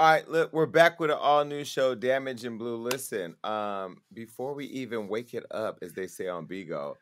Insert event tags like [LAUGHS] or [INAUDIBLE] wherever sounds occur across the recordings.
All right, look, we're back with an all new show, Damage and Blue. Listen, um, before we even wake it up, as they say on Bigo,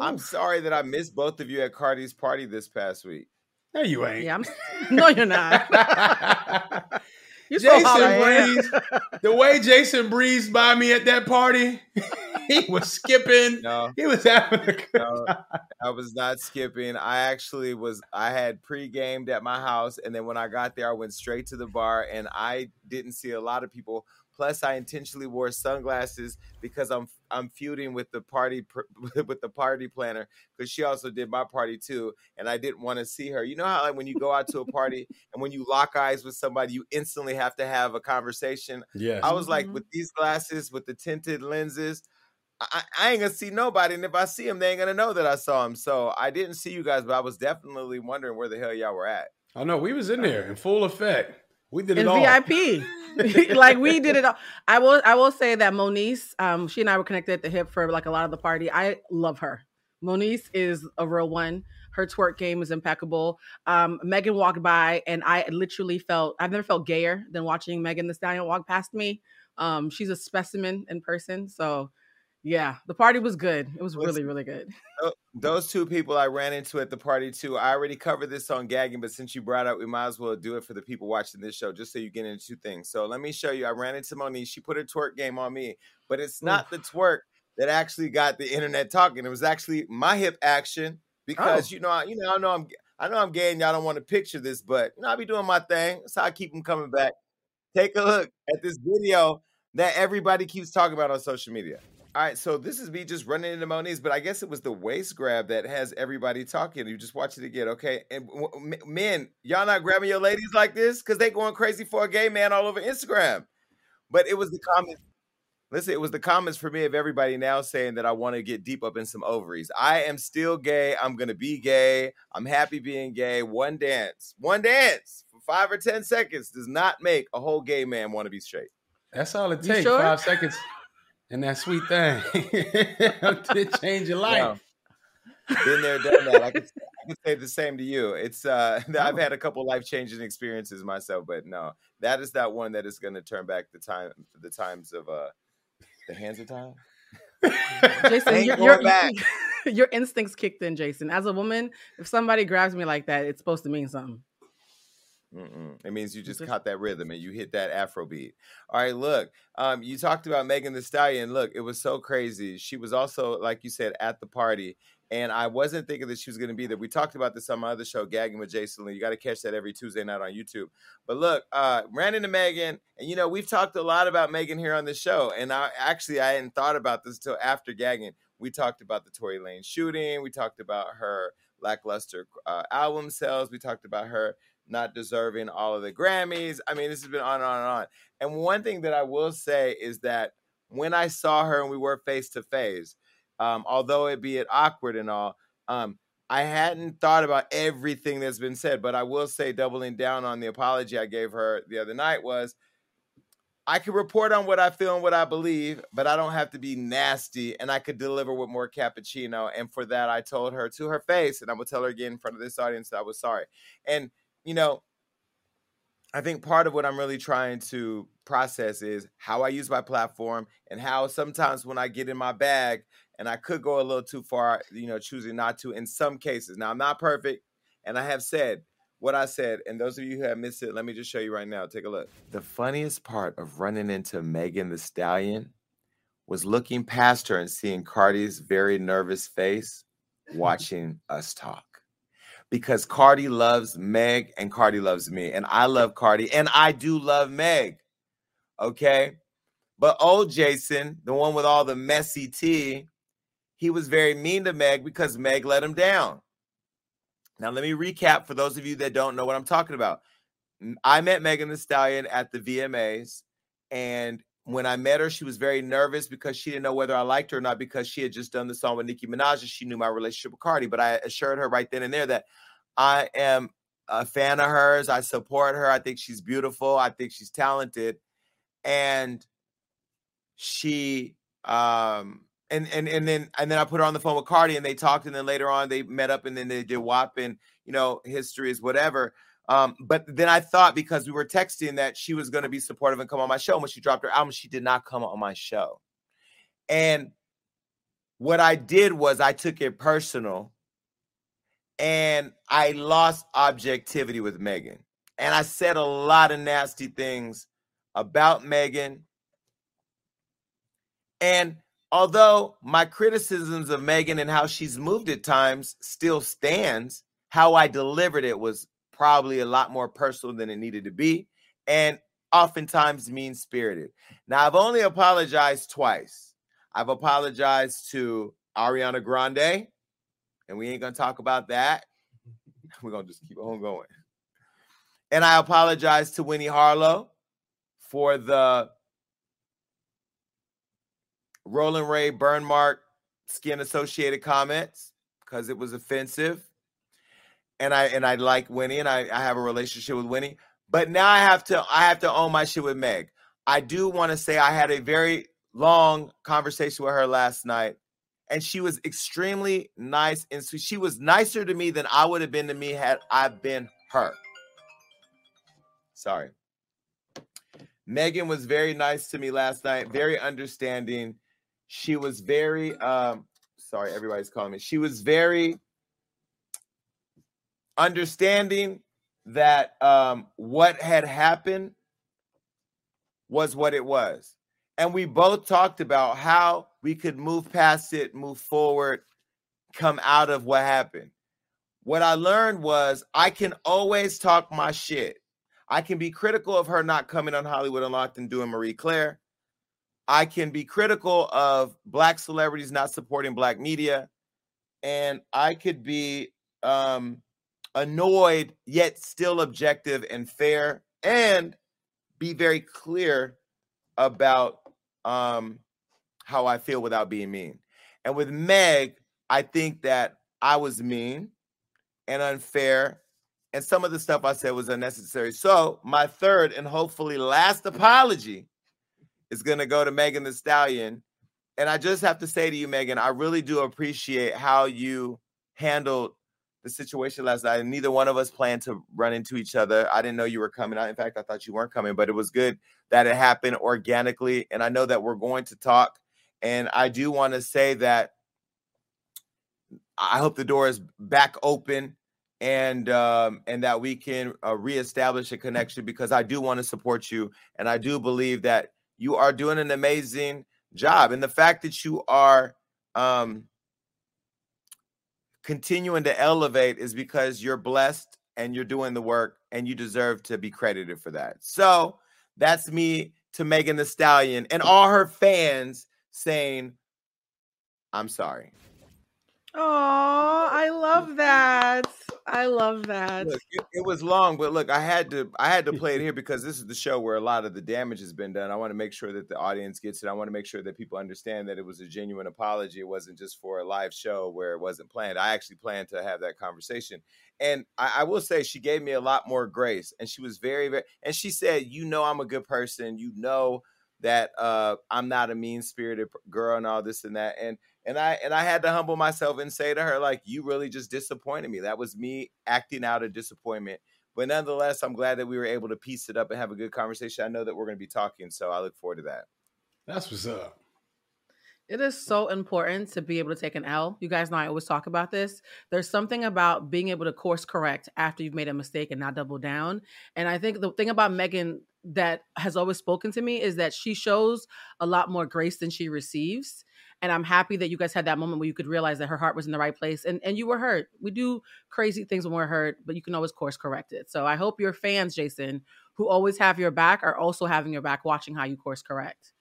I'm sorry that I missed both of you at Cardi's party this past week. No, you ain't. Yeah, I'm. [LAUGHS] No, you're not. [LAUGHS] you Jason breezed the way Jason breezed by me at that party. [LAUGHS] [LAUGHS] he was skipping. No, he was having a good no, time. I was not skipping. I actually was. I had pre-gamed at my house, and then when I got there, I went straight to the bar, and I didn't see a lot of people. Plus, I intentionally wore sunglasses because I'm I'm feuding with the party [LAUGHS] with the party planner because she also did my party too, and I didn't want to see her. You know how like when you go out to a party [LAUGHS] and when you lock eyes with somebody, you instantly have to have a conversation. Yeah, I was like mm-hmm. with these glasses with the tinted lenses. I, I, ain't gonna see nobody, and if I see him, they ain't gonna know that I saw him. So I didn't see you guys, but I was definitely wondering where the hell y'all were at. I know we was in there in full effect. We did it in all. VIP. [LAUGHS] like we did it all. I will I will say that Moniece, um, she and I were connected at the hip for like a lot of the party. I love her. Moniece is a real one. Her twerk game is impeccable. Um, Megan walked by and I literally felt I've never felt gayer than watching Megan Thee Stallion walk past me. Um, she's a specimen in person. So yeah, the party was good. It was really, really good. [LAUGHS] Those two people I ran into at the party too. I already covered this on gagging, but since you brought up, we might as well do it for the people watching this show, just so you get into two things. So let me show you. I ran into Monique. She put a twerk game on me, but it's not the twerk that actually got the internet talking. It was actually my hip action because oh. you know, I, you know, I know I'm, I know I'm gay, and y'all don't want to picture this, but you know, I be doing my thing. That's how I keep them coming back. Take a look at this video that everybody keeps talking about on social media. All right, so this is me just running into Moniece, but I guess it was the waist grab that has everybody talking. You just watch it again, okay? And men, y'all not grabbing your ladies like this because they going crazy for a gay man all over Instagram. But it was the comments. Listen, it was the comments for me of everybody now saying that I want to get deep up in some ovaries. I am still gay. I'm gonna be gay. I'm happy being gay. One dance, one dance for five or ten seconds does not make a whole gay man want to be straight. That's all it takes. Sure? Five seconds and that sweet thing [LAUGHS] to change your life. Yeah. Been there, done that. I could, I could say the same to you. It's uh, [LAUGHS] I've had a couple life changing experiences myself, but no, that is that one that is going to turn back the time, the times of uh, the hands of time. [LAUGHS] Jason, your, your, your instincts kicked in, Jason. As a woman, if somebody grabs me like that, it's supposed to mean something. Mm-mm. It means you just caught that rhythm and you hit that Afro beat. All right, look, um, you talked about Megan Thee Stallion. Look, it was so crazy. She was also, like you said, at the party, and I wasn't thinking that she was going to be there. We talked about this on my other show, Gagging with Jason Lee. You got to catch that every Tuesday night on YouTube. But look, uh, ran into Megan, and you know we've talked a lot about Megan here on the show, and I actually I hadn't thought about this until after Gagging. We talked about the Tory Lanez shooting. We talked about her lackluster uh, album sales. We talked about her not deserving all of the Grammys. I mean, this has been on and on and on. And one thing that I will say is that when I saw her and we were face to face, although it be it awkward and all, um, I hadn't thought about everything that's been said. But I will say, doubling down on the apology I gave her the other night was. I can report on what I feel and what I believe, but I don't have to be nasty and I could deliver with more cappuccino. And for that, I told her to her face, and I will tell her again in front of this audience that I was sorry. And you know, I think part of what I'm really trying to process is how I use my platform and how sometimes when I get in my bag and I could go a little too far, you know, choosing not to in some cases. Now, I'm not perfect, and I have said what I said. And those of you who have missed it, let me just show you right now. Take a look. The funniest part of running into Megan Thee Stallion was looking past her and seeing Cardi's very nervous face [LAUGHS] watching us talk because Cardi loves Meg and Cardi loves me. And I love Cardi and I do love Meg. Okay. But old Jason, the one with all the messy tea, he was very mean to Meg because Meg let him down. Now, let me recap for those of you that don't know what I'm talking about. I met Megan Thee Stallion at the VMAs, and when I met her, she was very nervous because she didn't know whether I liked her or not because she had just done the song with Nicki Minaj and she knew my relationship with Cardi. But I assured her right then and there that I am a fan of hers. I support her. I think she's beautiful. I think she's talented. And she um and and and then and then I put her on the phone with Cardi and they talked and then later on they met up and then they did WAP and you know history is whatever. Um, but then I thought because we were texting that she was going to be supportive and come on my show. When she dropped her album, she did not come on my show. And what I did was I took it personal and I lost objectivity with Megan. And I said a lot of nasty things about Megan. And although my criticisms of Megan and how she's moved at times still stands, how I delivered it was probably a lot more personal than it needed to be, and oftentimes mean spirited. Now, I've only apologized twice. I've apologized to Ariana Grande, and we ain't gonna talk about that. [LAUGHS] We're gonna just keep on going. And I apologize to Winnie Harlow for the Roland Ray burn mark skin associated comments because it was offensive and I and I like Winnie, and I, I have a relationship with Winnie. But now I have to I have to own my shit with Meg. I do want to say I had a very long conversation with her last night, and she was extremely nice and sweet. She was nicer to me than I would have been to me had I been her. Sorry. Megan was very nice to me last night, very understanding. She was very um sorry, everybody's calling me. She was very understanding that um, what had happened was what it was. And we both talked about how we could move past it, move forward, come out of what happened. What I learned was I can always talk my shit. I can be critical of her not coming on Hollywood Unlocked and doing Marie Claire. I can be critical of black celebrities not supporting black media. And I could be um, annoyed yet still objective and fair and be very clear about um, how I feel without being mean. And with Meg, I think that I was mean and unfair, and some of the stuff I said was unnecessary. So, my third and hopefully last apology is going to go to Megan Thee Stallion. And I just have to say to you, Megan, I really do appreciate how you handled the situation last night, neither one of us planned to run into each other. I didn't know you were coming. In fact, I thought you weren't coming, but it was good that it happened organically. And I know that we're going to talk. And I do want to say that I hope the door is back open and um, and that we can uh, reestablish a connection because I do want to support you, and I do believe that you are doing an amazing job. And the fact that you are um, continuing to elevate is because you're blessed and you're doing the work and you deserve to be credited for that. So that's me to Megan Thee Stallion and all her fans saying, I'm sorry. Oh, I love that. I love that. Look, it, it, was long, but look, I had to I had to play it here because this is the show where a lot of the damage has been done. I want to make sure that the audience gets it. I want to make sure that people understand that it was a genuine apology. It wasn't just for a live show where it wasn't planned. I actually planned to have that conversation. And I, I will say she gave me a lot more grace. And she was very, very and she said, You know I'm a good person. You know that uh I'm not a mean spirited girl and all this and that. And and I and I had to humble myself and say to her, like, you really just disappointed me. That was me acting out of disappointment. But nonetheless, I'm glad that we were able to piece it up and have a good conversation. I know that we're going to be talking, so I look forward to that. That's what's up. It is so important to be able to take an L. You guys know I always talk about this. There's something about being able to course correct after you've made a mistake and not double down. And I think the thing about Megan that has always spoken to me is that she shows a lot more grace than she receives. And I'm happy that you guys had that moment where you could realize that her heart was in the right place and, and you were hurt. We do crazy things when we're hurt, but you can always course correct it. So I hope your fans, Jason, who always have your back, are also having your back watching how you course correct.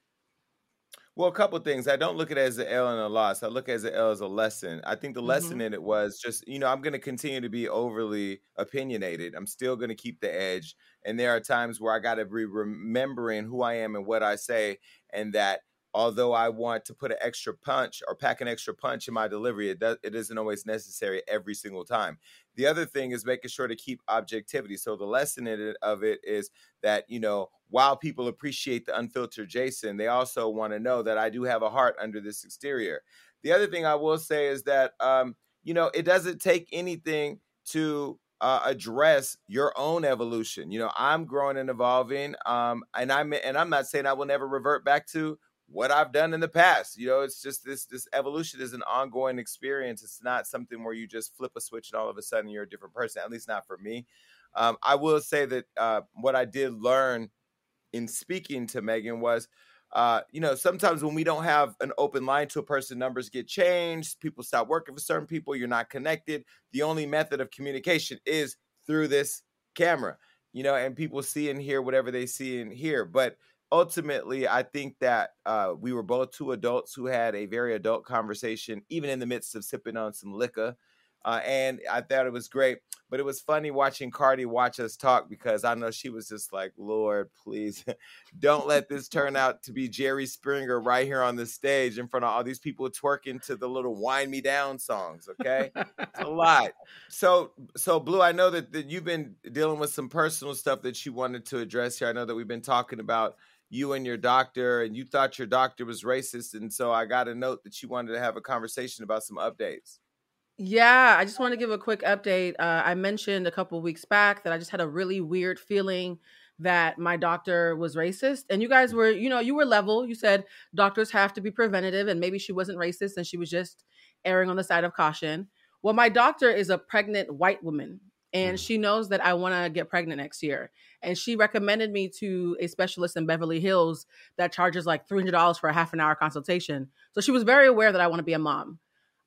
Well, a couple things. I don't look at it as an L and a loss. I look at it as an L as a lesson. I think the lesson mm-hmm. in it was just, you know, I'm going to continue to be overly opinionated. I'm still going to keep the edge. And there are times where I got to be remembering who I am and what I say, and that although I want to put an extra punch or pack an extra punch in my delivery, it, does, it isn't always necessary every single time. The other thing is making sure to keep objectivity. So the lesson it, of it is that, you know, while people appreciate the unfiltered Jason, they also want to know that I do have a heart under this exterior. The other thing I will say is that, um, you know, it doesn't take anything to uh, address your own evolution. You know, I'm growing and evolving, um, and I'm and I'm not saying I will never revert back to what I've done in the past. You know, it's just this this evolution is an ongoing experience. It's not something where you just flip a switch and all of a sudden you're a different person. At least not for me. Um, I will say that uh, what I did learn in speaking to Megan was uh, you know, sometimes when we don't have an open line to a person, numbers get changed, people stop working for certain people, you're not connected. The only method of communication is through this camera, you know, and people see and hear whatever they see and hear. But ultimately, I think that uh, we were both two adults who had a very adult conversation, even in the midst of sipping on some liquor. Uh, and I thought it was great. But it was funny watching Cardi watch us talk because I know she was just like, Lord, please [LAUGHS] don't let this turn out to be Jerry Springer right here on the stage in front of all these people twerking to the little "Wind Me Down" songs. Okay, it's a lot. So, so Blue, I know that, that you've been dealing with some personal stuff that you wanted to address here. I know that we've been talking about you and your doctor, and you thought your doctor was racist, and so I got a note that you wanted to have a conversation about some updates. Yeah, I just want to give a quick update. Uh, I mentioned a couple weeks back that I just had a really weird feeling that my doctor was racist. And you guys were, you know, you were level. You said doctors have to be preventative, and maybe she wasn't racist and she was just erring on the side of caution. Well, my doctor is a pregnant white woman, and she knows that I want to get pregnant next year. And she recommended me to a specialist in Beverly Hills that charges like $300 for a half an hour consultation. So she was very aware that I want to be a mom.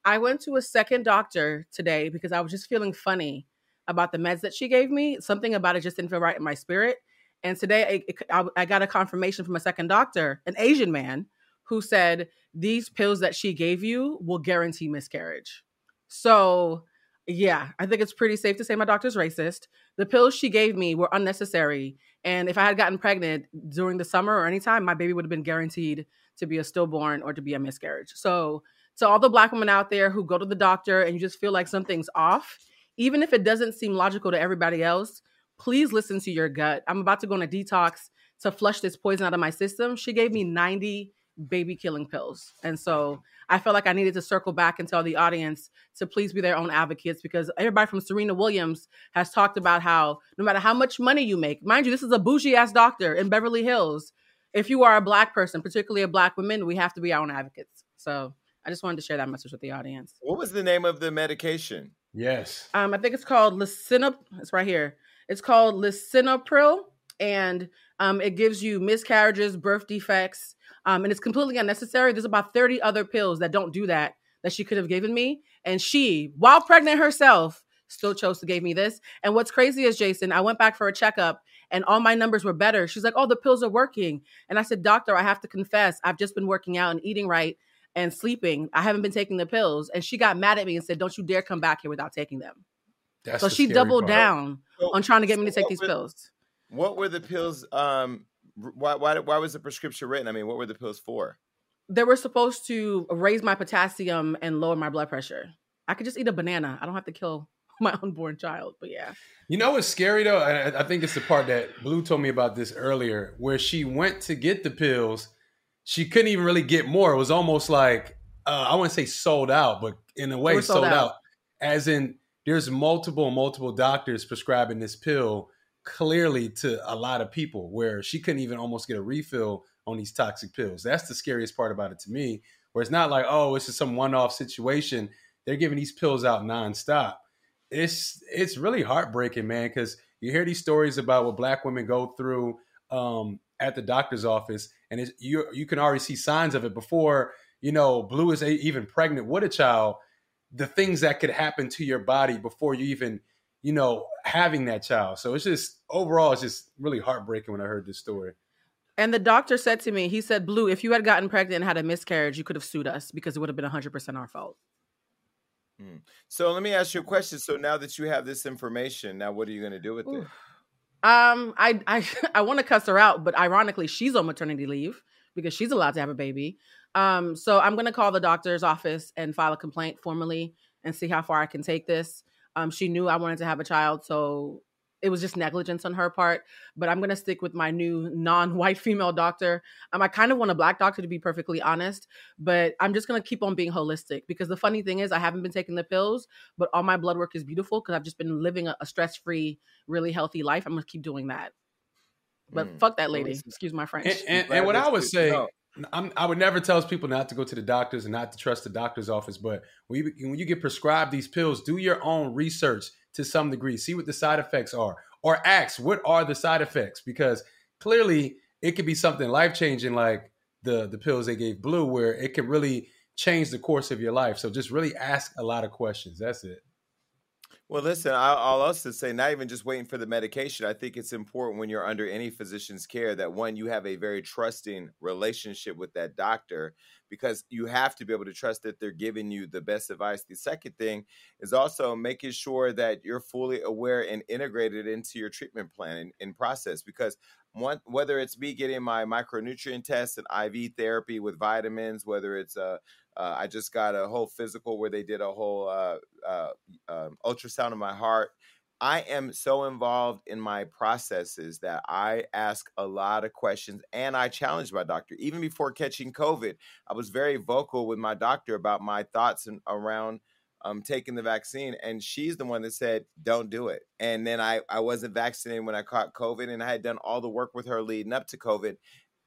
I went to a second doctor today because I was just feeling funny about the meds that she gave me. Something about it just didn't feel right in my spirit. And today I, I, got a confirmation from a second doctor, an Asian man, who said these pills that she gave you will guarantee miscarriage. So, yeah, I think it's pretty safe to say my doctor's racist. The pills she gave me were unnecessary. And if I had gotten pregnant during the summer or anytime, my baby would have been guaranteed to be a stillborn or to be a miscarriage. So, to all the black women out there who go to the doctor and you just feel like something's off, even if it doesn't seem logical to everybody else, please listen to your gut. I'm about to go on a detox to flush this poison out of my system. She gave me 90 baby killing pills. And so I felt like I needed to circle back and tell the audience to please be their own advocates because everybody from Serena Williams has talked about how no matter how much money you make, mind you, this is a bougie ass doctor in Beverly Hills. If you are a black person, particularly a black woman, we have to be our own advocates. So I just wanted to share that message with the audience. What was the name of the medication? Yes. Um, I think it's called Lisinop. It's right here. It's called Lisinopril, and um, it gives you miscarriages, birth defects, um, and it's completely unnecessary. There's about 30 other pills that don't do that that she could have given me, and she, while pregnant herself, still chose to give me this. And what's crazy is, Jason, I went back for a checkup and all my numbers were better. She's like, "Oh, the pills are working," and I said, "Doctor, I have to confess, I've just been working out and eating right." and sleeping. I haven't been taking the pills. And she got mad at me and said, Don't you dare come back here without taking them. That's so she doubled part. down so, on trying to get so me to take these were, pills. What were the pills? Um, why, why, why was the prescription written? I mean, what were the pills for? They were supposed to raise my potassium and lower my blood pressure. I could just eat a banana. I don't have to kill [LAUGHS] my unborn child. But yeah. You know what's scary though? I, I think it's the part that Blue told me about this earlier, where she went to get the pills she couldn't even really get more. It was almost like uh, I wouldn't say sold out, but in a way sold, sold out. out. As in, there's multiple multiple doctors prescribing this pill clearly to a lot of people, where she couldn't even almost get a refill on these toxic pills. That's the scariest part about it to me. Where it's not like, oh, it's just some one-off situation. They're giving these pills out nonstop. It's it's really heartbreaking, man, because you hear these stories about what black women go through um, at the doctor's office, and you you can already see signs of it before you know Blue is even pregnant with a child. The things that could happen to your body before you even you know having that child. So it's just overall, it's just really heartbreaking when I heard this story. And the doctor said to me, he said, Blue, if you had gotten pregnant and had a miscarriage, you could have sued us because it would have been 100% our fault. Hmm. So let me ask you a question. So now that you have this information, now what are you going to do with Ooh. it? Um, I I [LAUGHS] I want to cuss her out, but ironically, she's on maternity leave because she's allowed to have a baby. Um, so I'm gonna call the doctor's office and file a complaint formally and see how far I can take this. Um, she knew I wanted to have a child, so it was just negligence on her part. But I'm gonna stick with my new non-white [LAUGHS] female doctor. Um, I kind of want a black doctor to be perfectly honest, but I'm just gonna keep on being holistic because the funny thing is I haven't been taking the pills, but all my blood work is beautiful because I've just been living a, a stress-free, really healthy life. I'm gonna keep doing that. But mm. fuck that lady. Excuse my French. And, and, and what I would say, I'm, i would never tell people not to go to the doctors and not to trust the doctor's office. But when you, when you get prescribed these pills, do your own research to some degree. See what the side effects are, or ask what are the side effects because clearly it could be something life changing like the the pills they gave Blue, where it could really change the course of your life. So just really ask a lot of questions. That's it. Well, listen, I'll, also say, not even just waiting for the medication. I think it's important when you're under any physician's care that one, you have a very trusting relationship with that doctor because you have to be able to trust that they're giving you the best advice. The second thing is also making sure that you're fully aware and integrated into your treatment plan and, and process because one, whether it's me getting my micronutrient tests and IV therapy with vitamins, whether it's a uh, I just got a whole physical where they did a whole uh, uh, um, ultrasound of my heart. I am so involved in my processes that I ask a lot of questions and I challenge my doctor. Even before catching COVID, I was very vocal with my doctor about my thoughts and around um, taking the vaccine. And she's the one that said, don't do it. And then I, I wasn't vaccinated when I caught COVID and I had done all the work with her leading up to COVID.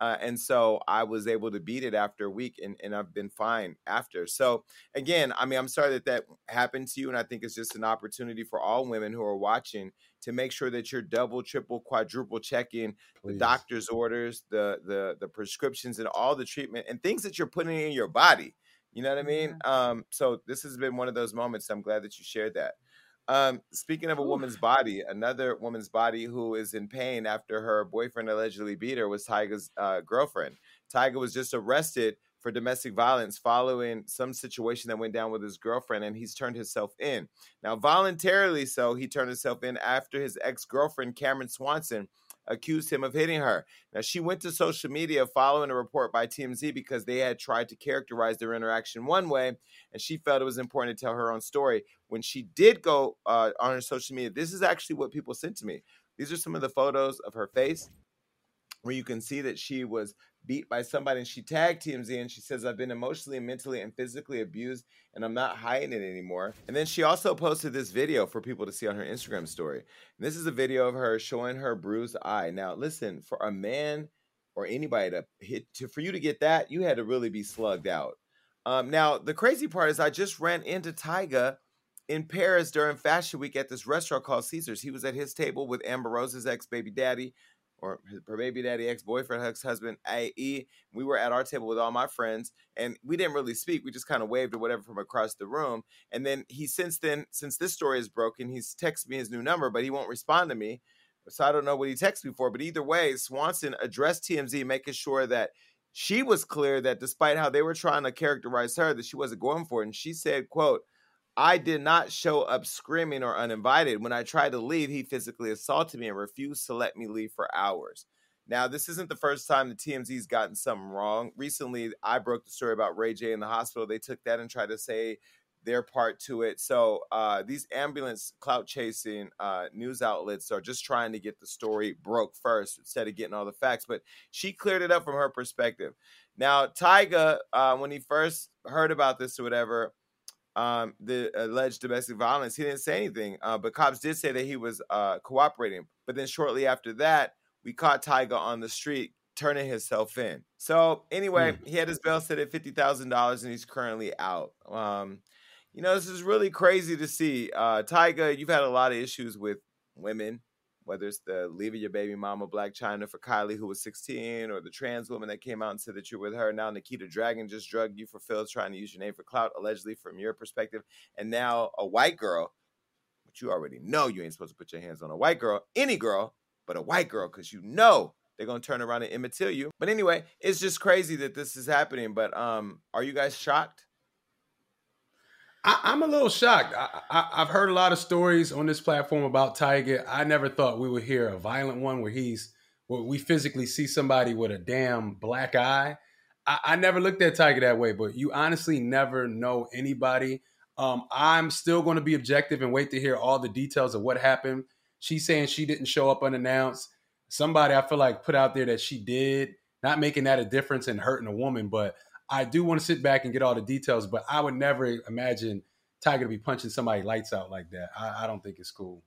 Uh, and so I was able to beat it after a week, and, and I've been fine after. So again, I mean, I'm sorry that that happened to you, and I think it's just an opportunity for all women who are watching to make sure that you're double, triple, quadruple checking Please. the doctor's orders, the the the prescriptions, and all the treatment and things that you're putting in your body. You know what I mean? Um, so this has been one of those moments. I'm glad that you shared that. Um, speaking of a woman's body, another woman's body who is in pain after her boyfriend allegedly beat her was Tyga's uh, girlfriend. Tyga was just arrested for domestic violence following some situation that went down with his girlfriend, and he's turned himself in. Now, voluntarily so, he turned himself in after his ex girlfriend, Camaryn Swanson, accused him of hitting her. Now, she went to social media following a report by TMZ because they had tried to characterize their interaction one way, and she felt it was important to tell her own story. When she did go uh, on her social media, this is actually what people sent to me. These are some of the photos of her face where you can see that she was beat by somebody and she tagged TMZ and she says, I've been emotionally, mentally, and physically abused and I'm not hiding it anymore. And then she also posted this video for people to see on her Instagram story. And this is a video of her showing her bruised eye. Now, listen, for a man or anybody to hit to for you to get that, you had to really be slugged out. Um, now, the crazy part is I just ran into Tyga in Paris during Fashion Week at this restaurant called Caesars. He was at his table with Amber Rose's ex baby daddy, or her baby daddy, ex boyfriend, ex husband, AE. We were at our table with all my friends, and we didn't really speak. We just kind of waved or whatever from across the room. And then he, since then, since this story is broken, he's texted me his new number, but he won't respond to me. So I don't know what he texted me for. But either way, Swanson addressed TMZ, making sure that she was clear that despite how they were trying to characterize her, that she wasn't going for it. And she said, "quote." I did not show up screaming or uninvited. When I tried to leave, he physically assaulted me and refused to let me leave for hours. Now, this isn't the first time the TMZ's gotten something wrong. Recently, I broke the story about Ray J in the hospital. They took that and tried to say their part to it. So uh, these ambulance clout chasing uh, news outlets are just trying to get the story broke first instead of getting all the facts. But she cleared it up from her perspective. Now, Tyga, uh, when he first heard about this or whatever, um, the alleged domestic violence, he didn't say anything. Uh, but cops did say that he was uh, cooperating. But then shortly after that, we caught Tyga on the street turning himself in. So anyway, mm. he had his bail set at fifty thousand dollars, and he's currently out. Um, you know, this is really crazy to see. Uh, Tyga, you've had a lot of issues with women whether it's the leaving your baby mama Blac Chyna for Kylie, who was 16, or the trans woman that came out and said that you're with her. Now Nikita Dragun just drugged you for Phil, trying to use your name for clout, allegedly from your perspective. And now a white girl, which you already know you ain't supposed to put your hands on a white girl, any girl, but a white girl, because you know they're gonna turn around and imitate you. But anyway, it's just crazy that this is happening. But um, are you guys shocked? I, am a little shocked. I, have heard a lot of stories on this platform about Tyga. I never thought we would hear a violent one where he's where we physically see somebody with a damn black eye. I, I never looked at Tyga that way, but you honestly never know anybody. Um, I'm still going to be objective and wait to hear all the details of what happened. She's saying she didn't show up unannounced. Somebody I feel like put out there that she did, not making that a difference in hurting a woman. But I do want to sit back and get all the details. But I would never imagine Tyga to be punching somebody lights out like that. I, I don't think it's cool.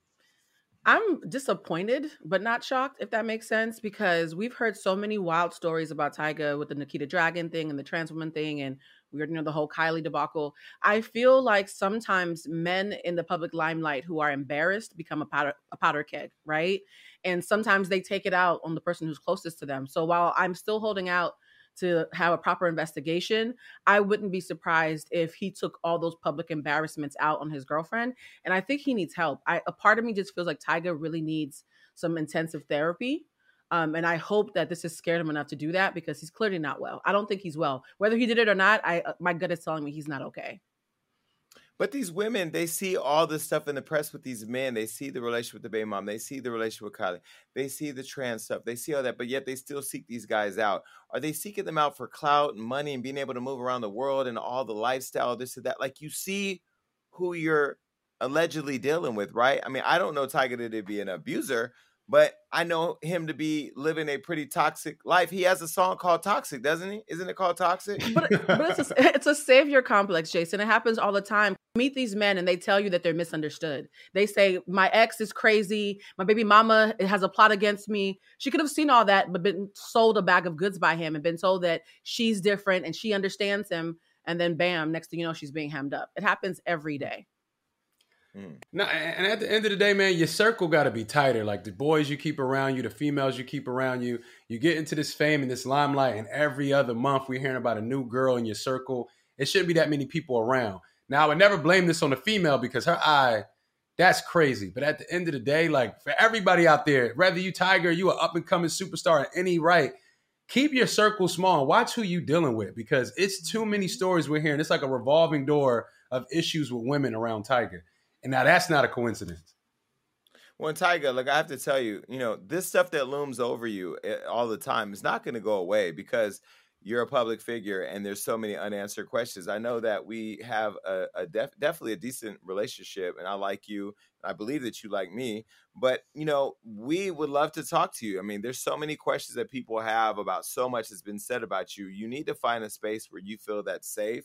I'm disappointed, but not shocked, if that makes sense, because we've heard so many wild stories about Tyga with the Nikita Dragun thing and the trans woman thing, and we already know the whole Kylie debacle. I feel like sometimes men in the public limelight who are embarrassed become a powder, a powder keg, right? And sometimes they take it out on the person who's closest to them. So while I'm still holding out to have a proper investigation, I wouldn't be surprised if he took all those public embarrassments out on his girlfriend. And I think he needs help. I, a part of me just feels like Tyga really needs some intensive therapy. Um, and I hope that this has scared him enough to do that because he's clearly not well. I don't think he's well. Whether he did it or not, I uh, my gut is telling me he's not okay. But these women, they see all this stuff in the press with these men. They see the relationship with the baby mom. They see the relationship with Kylie. They see the trans stuff. They see all that, but yet they still seek these guys out. Are they seeking them out for clout and money and being able to move around the world and all the lifestyle, this and that? Like you see who you're allegedly dealing with, right? I mean, I don't know Tyga to be an abuser, but I know him to be living a pretty toxic life. He has a song called Toxic, doesn't he? Isn't it called Toxic? But, but it's, a, [LAUGHS] it's a savior complex, Jason. It happens all the time. Meet these men and they tell you that they're misunderstood. They say, My ex is crazy. My baby mama has a plot against me. She could have seen all that, but been sold a bag of goods by him and been told that she's different and she understands him. And then, bam, next thing you know, she's being hemmed up. It happens every day. Mm. No, and at the end of the day, man, your circle got to be tighter. Like the boys you keep around you, the females you keep around you. You get into this fame and this limelight, and every other month we're hearing about a new girl in your circle. It shouldn't be that many people around. Now, I would never blame this on the female because her eye, that's crazy. But at the end of the day, like for everybody out there, whether you Tyga, you are up and coming superstar in any right, keep your circle small and watch who you dealing with because it's too many stories we're hearing. It's like a revolving door of issues with women around Tyga. And now that's not a coincidence. Well, Tyga, like I have to tell you, you know, this stuff that looms over you eh, all the time is not going to go away because you're a public figure and there's so many unanswered questions. I know that we have a, a def, definitely a decent relationship, and I like you. I believe that you like me, but you know, we would love to talk to you. I mean, there's so many questions that people have about so much that's been said about you. You need to find a space where you feel that's safe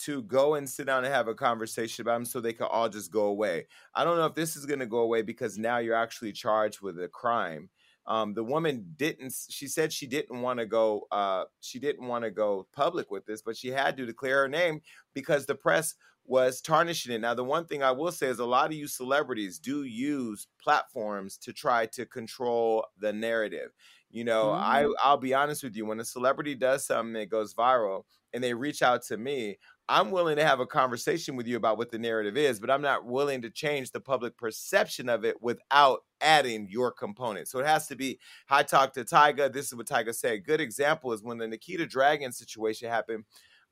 to go and sit down and have a conversation about them so they can all just go away. I don't know if this is going to go away because now you're actually charged with a crime. Um, the woman didn't. She said she didn't want to go. Uh, she didn't want to go public with this, but she had to declare her name because the press was tarnishing it. Now, the one thing I will say is a lot of you celebrities do use platforms to try to control the narrative. You know, mm-hmm. I I'll be honest with you. When a celebrity does something that goes viral and they reach out to me, I'm willing to have a conversation with you about what the narrative is, but I'm not willing to change the public perception of it without adding your component. So it has to be. I talked to Tyga. This is what Tyga said. Good example is when the Nikita Dragun situation happened.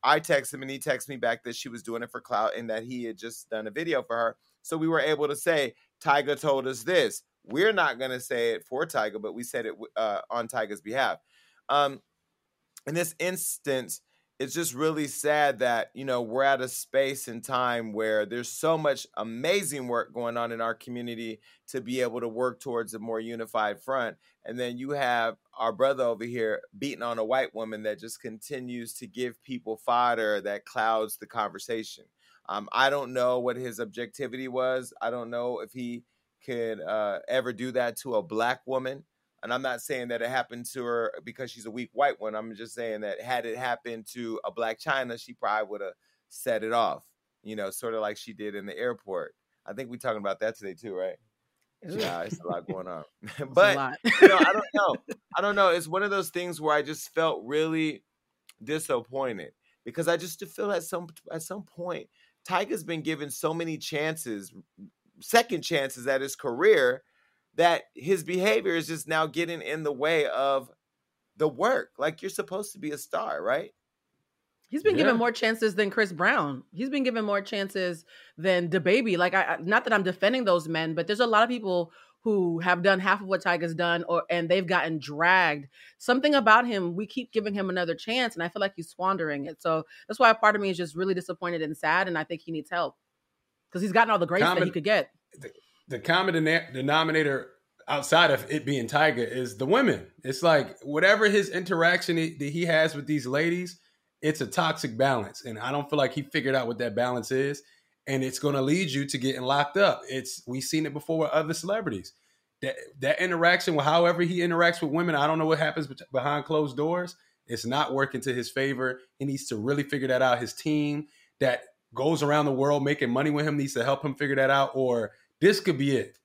I texted him and he texted me back that she was doing it for clout and that he had just done a video for her. So we were able to say, Tyga told us this. We're not going to say it for Tyga, but we said it uh, on Tyga's behalf. Um, in this instance, it's just really sad that you know we're at a space and time where there's so much amazing work going on in our community to be able to work towards a more unified front. And then you have our brother over here beating on a white woman that just continues to give people fodder that clouds the conversation. Um, i don't know what his objectivity was. I don't know if he could uh, ever do that to a black woman and I'm not saying that it happened to her because she's a weak white one. I'm just saying that had it happened to a Blac Chyna, she probably would have set it off, you know, sort of like she did in the airport. I think we're talking about that today too, right? Yeah, it's a lot going on. [LAUGHS] [LAUGHS] but you know, I don't [LAUGHS] know. I don't know. It's one of those things where I just felt really disappointed because I just feel at some at some point Tyga's been given so many chances, second chances at his career that his behavior is just now getting in the way of the work. Like you're supposed to be a star, right? He's been yeah. given more chances than Chris Brown. He's been given more chances than DaBaby. Like, I, not that I'm defending those men, but there's a lot of people who have done half of what Tyga's done, or and they've gotten dragged. Something about him, we keep giving him another chance, and I feel like he's squandering it. So that's why a part of me is just really disappointed and sad, and I think he needs help because he's gotten all the grace Common, that he could get the common denominator outside of it being Tyga is the women. It's like whatever his interaction that he has with these ladies, it's a toxic balance, and I don't feel like he figured out what that balance is, and it's going to lead you to getting locked up. It's we've seen it before with other celebrities. That that interaction with however he interacts with women, I don't know what happens behind closed doors. It's not working to his favor. He needs to really figure that out. His team that goes around the world making money with him needs to help him figure that out, or this could be it.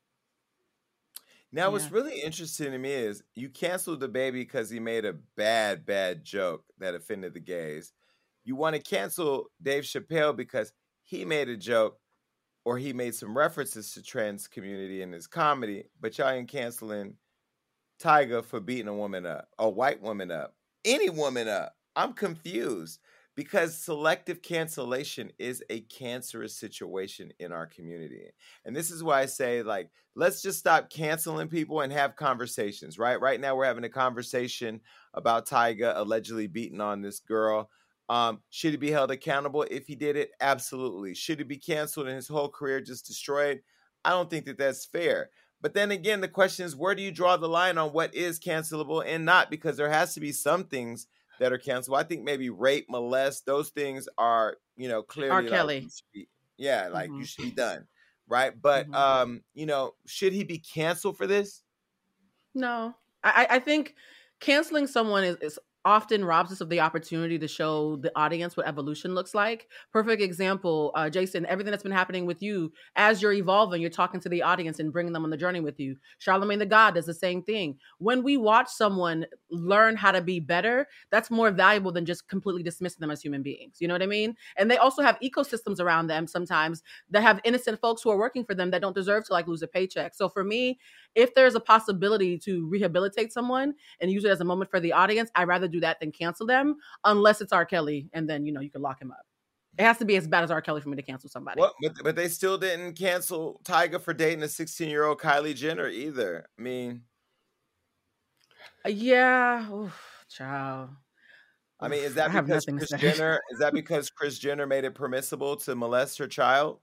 Now, yeah. what's really interesting to me is you canceled DaBaby because he made a bad, bad joke that offended the gays. You want to cancel Dave Chappelle because he made a joke or he made some references to trans community in his comedy, but y'all ain't canceling Tyga for beating a woman up, a white woman up, any woman up. I'm confused because selective cancellation is a cancerous situation in our community. And this is why I say, like, let's just stop canceling people and have conversations, right? Right now, we're having a conversation about Tyga allegedly beating on this girl. Um, should he be held accountable if he did it? Absolutely. Should he be canceled and his whole career just destroyed? I don't think that that's fair. But then again, the question is, where do you draw the line on what is cancelable and not? Because there has to be some things that are canceled. I think maybe rape, molest, those things are, you know, clearly R. Kelly. Like, be, yeah, like mm-hmm. you should be done. Right. But mm-hmm. um, you know, should he be canceled for this? No. I, I think canceling someone is, is often robs us of the opportunity to show the audience what evolution looks like. Perfect example, uh, Jason, everything that's been happening with you as you're evolving, you're talking to the audience and bringing them on the journey with you. Charlemagne the God does the same thing. When we watch someone learn how to be better, that's more valuable than just completely dismissing them as human beings. You know what I mean? And they also have ecosystems around them sometimes that have innocent folks who are working for them that don't deserve to like lose a paycheck. So for me, if there's a possibility to rehabilitate someone and use it as a moment for the audience, I'd rather do that than cancel them, unless it's R. Kelly, and then you know you can lock him up. It has to be as bad as R. Kelly for me to cancel somebody. Well, but, but they still didn't cancel Tyga for dating a 16 year old Kylie Jenner either. I mean, uh, yeah, Oof, child. I mean, is that because Kris Jenner? Is that [LAUGHS] because Kris Jenner made it permissible to molest her child?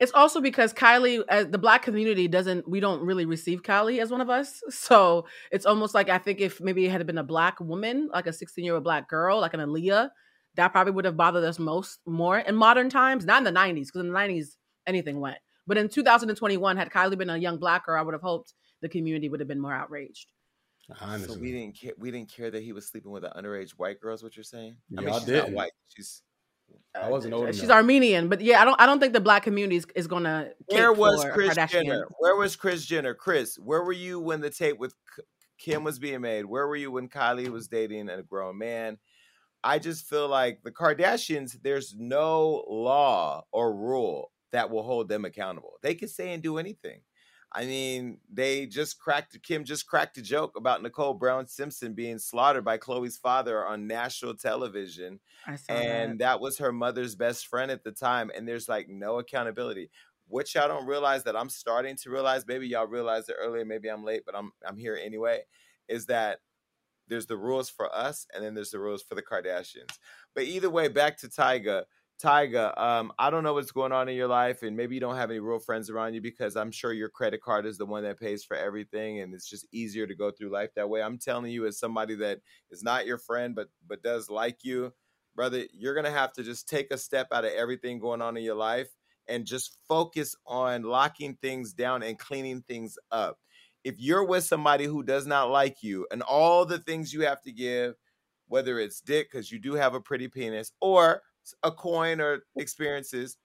It's also because Kylie, uh, the black community doesn't, we don't really receive Kylie as one of us. [LAUGHS] So it's almost like I think if maybe it had been a black woman, like a 16 year old black girl, like an Aaliyah, that probably would have bothered us most more in modern times, not in the 90s, because in the 90s, anything went. But in 2021, had Kylie been a young black girl, I would have hoped the community would have been more outraged. Honestly. So we didn't care. We didn't care that he was sleeping with an underage white girl. Is what you're saying? I mean, she's did. not white. She's I wasn't old She's enough. Armenian, but yeah, I don't. I don't think the black community is, is gonna. Where was Kris Jenner? Where was Kris Jenner? Kris, where were you when the tape with Kim was being made? Where were you when Kylie was dating a grown man? I just feel like the Kardashians. There's no law or rule that will hold them accountable. They can say and do anything. I mean, they just cracked Kim just cracked a joke about Nicole Brown Simpson being slaughtered by Khloé's father on national television. and that. that was her mother's best friend at the time. And there's like no accountability. What y'all don't realize that I'm starting to realize, maybe y'all realized it earlier, maybe I'm late, but I'm I'm here anyway, is that there's the rules for us and then there's the rules for the Kardashians. But either way, back to Tyga Tyga, um, I don't know what's going on in your life, and maybe you don't have any real friends around you because I'm sure your credit card is the one that pays for everything, and it's just easier to go through life that way. I'm telling you, as somebody that is not your friend but but does like you, brother, you're gonna have to just take a step out of everything going on in your life and just focus on locking things down and cleaning things up. If you're with somebody who does not like you and all the things you have to give, whether it's dick because you do have a pretty penis, or a coin or experiences.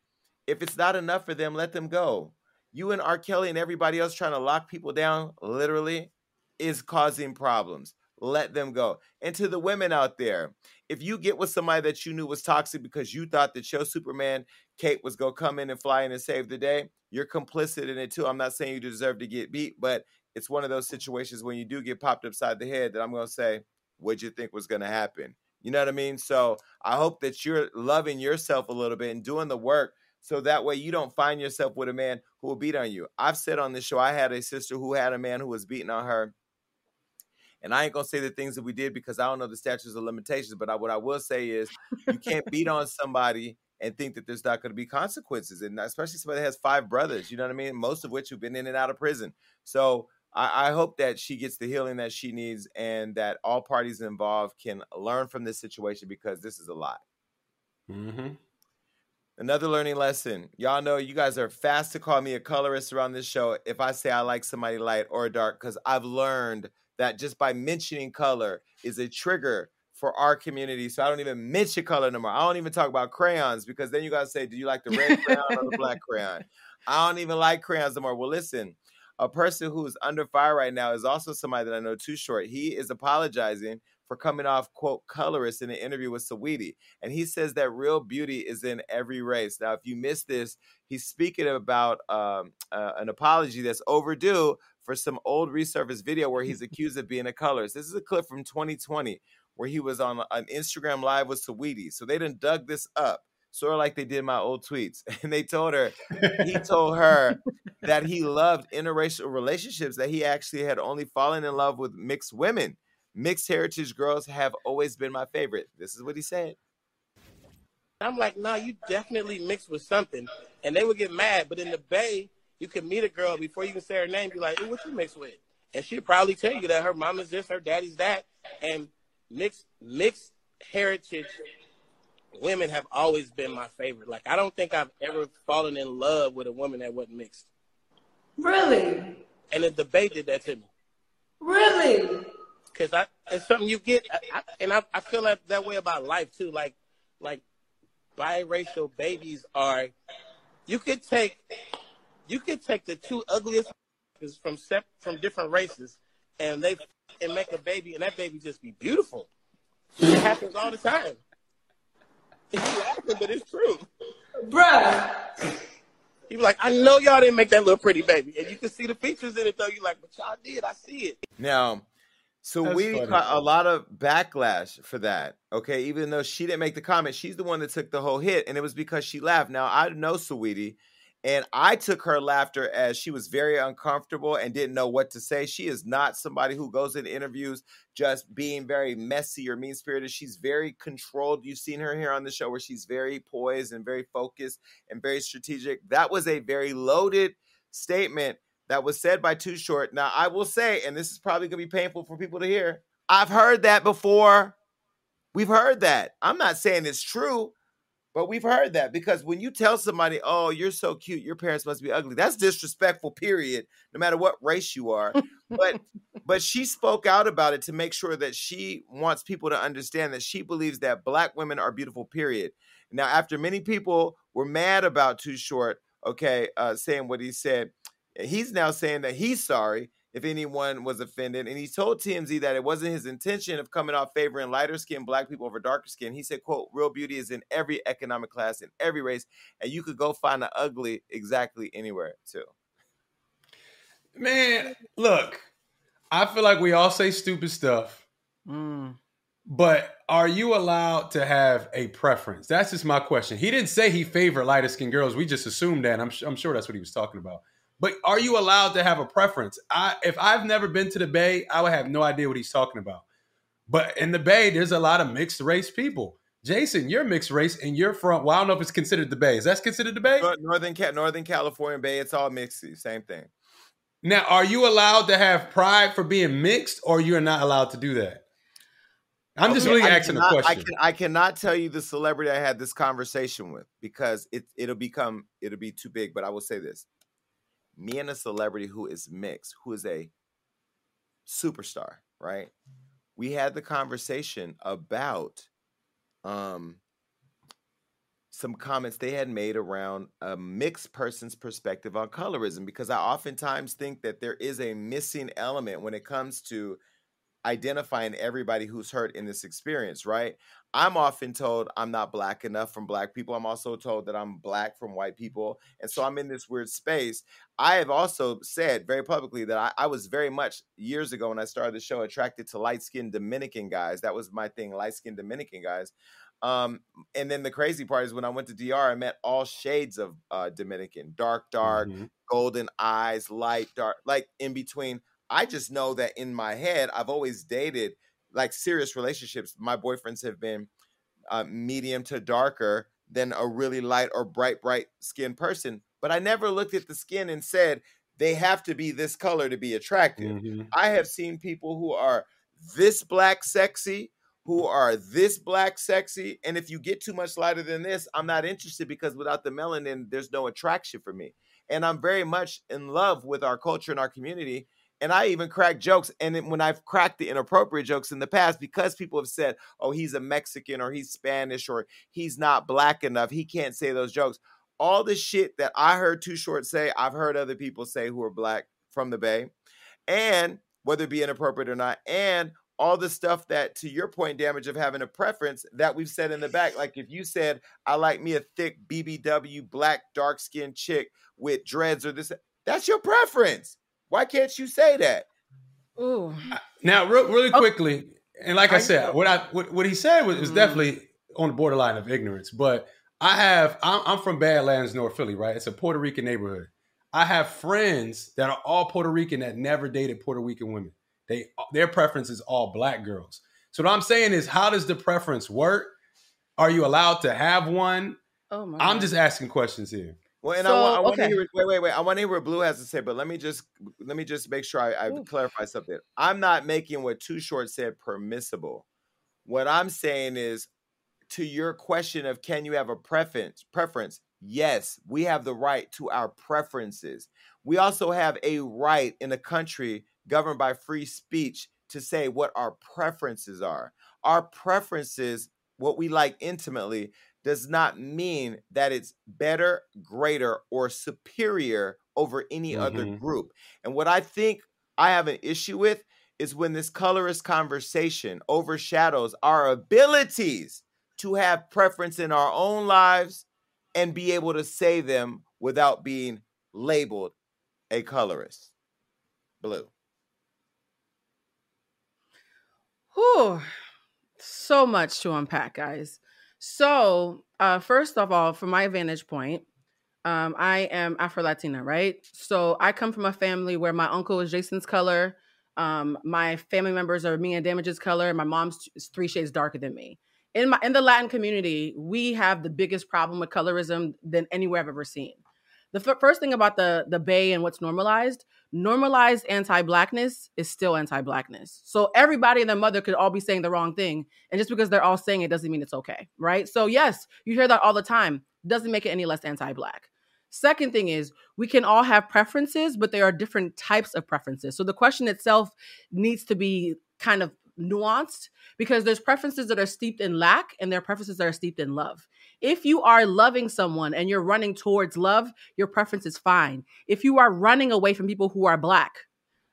If it's not enough for them, let them go. You and R. Kelly and everybody else trying to lock people down, literally, is causing problems. Let them go. And to the women out there, if you get with somebody that you knew was toxic because you thought that your Superman Kate was gonna come in and fly in and save the day, you're complicit in it too. I'm not saying you deserve to get beat, but it's one of those situations when you do get popped upside the head that I'm gonna say, what'd you think was gonna happen? You know what I mean? So I hope that you're loving yourself a little bit and doing the work so that way you don't find yourself with a man who will beat on you. I've said on this show, I had a sister who had a man who was beating on her. And I ain't gonna say the things that we did because I don't know the statutes of limitations. But I, what I will say is, you can't [LAUGHS] beat on somebody and think that there's not going to be consequences, and especially somebody that has five brothers. You know what I mean? Most of which have been in and out of prison. So I, I hope that she gets the healing that she needs, and that all parties involved can learn from this situation because this is a lot. Mm-hmm. Another learning lesson. Y'all know you guys are fast to call me a colorist around this show if I say I like somebody light or dark, because I've learned that just by mentioning color is a trigger for our community. So I don't even mention color no more. I don't even talk about crayons because then you gotta say, do you like the red crayon or the black [LAUGHS] crayon? I don't even like crayons no more. Well, listen, a person who's under fire right now is also somebody that I know Too Short. He is apologizing for coming off quote colorist in an interview with Saweetie, and he says that real beauty is in every race. Now, if you missed this, he's speaking about um, uh, an apology that's overdue for some old resurfaced video where he's [LAUGHS] accused of being a colorist. This is a clip from 2020 where he was on an Instagram live with Saweetie. So they done dug this up sort of like they did my old tweets. [LAUGHS] And they told her, he [LAUGHS] told her that he loved interracial relationships, that he actually had only fallen in love with mixed women. Mixed heritage girls have always been my favorite. This is what he said. I'm like, no, nah, you definitely mixed with something. And they would get mad. But in the Bay, you can meet a girl before you can say her name, be like, hey, what you mixed with? And she'd probably tell you that her mama's this, her daddy's that. And mixed mixed heritage women have always been my favorite. Like I don't think I've ever fallen in love with a woman that wasn't mixed. Really? And the debate did that to me. Really? Because I it's something you get, I, I, and I, I feel like that way about life too. Like like biracial babies are. You could take you could take the two ugliest from sep- from different races, and they and make a baby, and that baby just be beautiful. It happens all the time. You laughing, but it's true. Bruh. He was like, I know y'all didn't make that little pretty baby. And you can see the features in it though. You're like, but y'all did. I see it. Now, so That's we funny. caught a lot of backlash for that. Okay, even though she didn't make the comment, she's the one that took the whole hit, and it was because she laughed. Now I know Saweetie, and I took her laughter as she was very uncomfortable and didn't know what to say. She is not somebody who goes in interviews just being very messy or mean spirited. She's very controlled. You've seen her here on the show where she's very poised and very focused and very strategic. That was a very loaded statement that was said by Too Short. Now, I will say, and this is probably going to be painful for people to hear, I've heard that before. We've heard that. I'm not saying it's true, but we've heard that because when you tell somebody, "Oh, you're so cute, your parents must be ugly," that's disrespectful. Period. No matter what race you are. But [LAUGHS] but she spoke out about it to make sure that she wants people to understand that she believes that black women are beautiful. Period. Now, after many people were mad about Too Short, okay, uh, saying what he said, he's now saying that he's sorry if anyone was offended. And he told TMZ that it wasn't his intention of coming off favoring lighter skinned black people over darker skin. He said, quote, real beauty is in every economic class, in every race, and you could go find an ugly exactly anywhere too. Man, look, I feel like we all say stupid stuff, Mm. but are you allowed to have a preference? That's just my question. He didn't say he favored lighter skinned girls. We just assumed that. I'm, I'm sure that's what he was talking about. But are you allowed to have a preference? I, if I've never been to the Bay, I would have no idea what he's talking about. But in the Bay, there's a lot of mixed race people. Jason, you're mixed race and you're from, well, I don't know if it's considered the Bay. Is that considered the Bay? Nor- Northern Northern California Bay, it's all mixed, same thing. Now, are you allowed to have pride for being mixed or you're not allowed to do that? I'm just Okay, really I asking cannot- a I, question. can, I cannot tell you the celebrity I had this conversation with because it it'll become it'll be too big. But I will say this: me and a celebrity who is mixed, who is a superstar, right? We had the conversation about um some comments they had made around a mixed person's perspective on colorism because I oftentimes think that there is a missing element when it comes to identifying everybody who's hurt in this experience, right? I'm often told I'm not black enough from black people. I'm also told that I'm black from white people. And so I'm in this weird space. I have also said very publicly that I, I was very much years ago when I started the show attracted to light skinned Dominican guys. That was my thing, light skinned Dominican guys. Um, and then the crazy part is when I went to DR, I met all shades of uh, Dominican, dark, dark, Mhm. golden eyes, light, dark, like in between. I just know that in my head, I've always dated like serious relationships. My boyfriends have been uh, medium to darker than a really light or bright, bright skinned person. But I never looked at the skin and said they have to be this color to be attractive. Mm-hmm. I have seen people who are this black sexy, who are this black sexy. And if you get too much lighter than this, I'm not interested because without the melanin, there's no attraction for me. And I'm very much in love with our culture and our community. And I even crack jokes. And then when I've cracked the inappropriate jokes in the past, because people have said, oh, he's a Mexican or he's Spanish or he's not black enough, he can't say those jokes. All the shit that I heard Too Short say, I've heard other people say who are black from the Bay. And whether it be inappropriate or not, and all the stuff that, to your point, damage of having a preference that we've said in the back. Like if you said, I like me a thick BBW, black, dark skinned chick with dreads or this, that's your preference. Why can't you say that? Ooh. Now, re- really Oh. quickly, and like I, I said, know. what I what, what he said was, was Mhm. definitely on the borderline of ignorance. But I have I'm, I'm from Badlands, North Philly, right? It's a Puerto Rican neighborhood. I have friends that are all Puerto Rican that never dated Puerto Rican women. They their preference is all black girls. So what I'm saying is, how does the preference work? Are you allowed to have one? Oh my I'm God. just asking questions here. Well, and I want, I want to hear. Wait, wait, wait. I want to hear what Blue has to say, but let me just let me just make sure I, I Ooh. clarify something. I'm not making what Too Short said permissible. What I'm saying is, to your question of can you have a preference? Preference? Yes, we have the right to our preferences. We also have a right in a country governed by free speech to say what our preferences are. Our preferences, what we like intimately, does not mean that it's better, greater, or superior over any other Mhm. group. And what I think I have an issue with is when this colorist conversation overshadows our abilities to have preference in our own lives and be able to say them without being labeled a colorist. Blue. Whew. So much to unpack, guys. So, uh, first of all, from my vantage point, um, I am Afro Latina, right? So I come from a family where my uncle is Jason's color. Um, my family members are me and Damage's color. and My mom's three shades darker than me. In my in the Latin community, we have the biggest problem with colorism than anywhere I've ever seen. The f- first thing about the the Bay and what's normalized, normalized anti-blackness is still anti-blackness. So everybody and their mother could all be saying the wrong thing, and just because they're all saying it doesn't mean it's okay, right? So yes, you hear that all the time. Doesn't make it any less anti-black. Second thing is we can all have preferences, but there are different types of preferences. So the question itself needs to be kind of nuanced because there's preferences that are steeped in lack and there are preferences that are steeped in love. If you are loving someone and you're running towards love, your preference is fine. If you are running away from people who are black,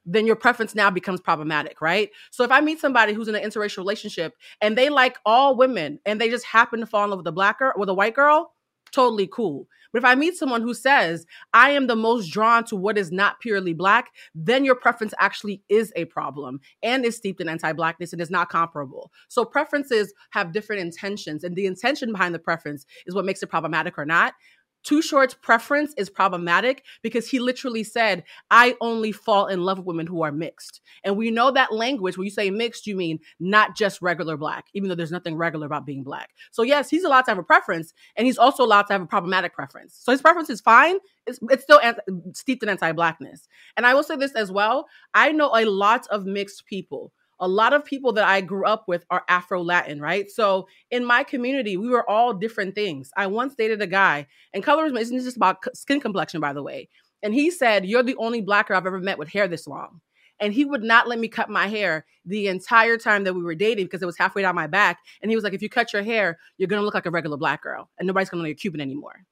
then your preference now becomes problematic, right? So if I meet somebody who's in an interracial relationship and they like all women and they just happen to fall in love with a black girl with a white girl, totally cool. But if I meet someone who says, I am the most drawn to what is not purely black, then your preference actually is a problem and is steeped in anti blackness and is not comparable. So preferences have different intentions, and the intention behind the preference is what makes it problematic or not. Too Short's preference is problematic because he literally said, I only fall in love with women who are mixed. And we know that language, when you say mixed, you mean not just regular black, even though there's nothing regular about being black. So, yes, he's allowed to have a preference, and he's also allowed to have a problematic preference. So, his preference is fine. It's, it's still anti- steeped in anti blackness. And I will say this as well I know a lot of mixed people. A lot of people that I grew up with are Afro Latin, right? So in my community, we were all different things. I once dated a guy, and colorism isn't just about skin complexion, by the way. And he said, You're the only black girl I've ever met with hair this long. And he would not let me cut my hair the entire time that we were dating because it was halfway down my back. And he was like, If you cut your hair, you're gonna look like a regular black girl, and nobody's gonna know you're Cuban anymore.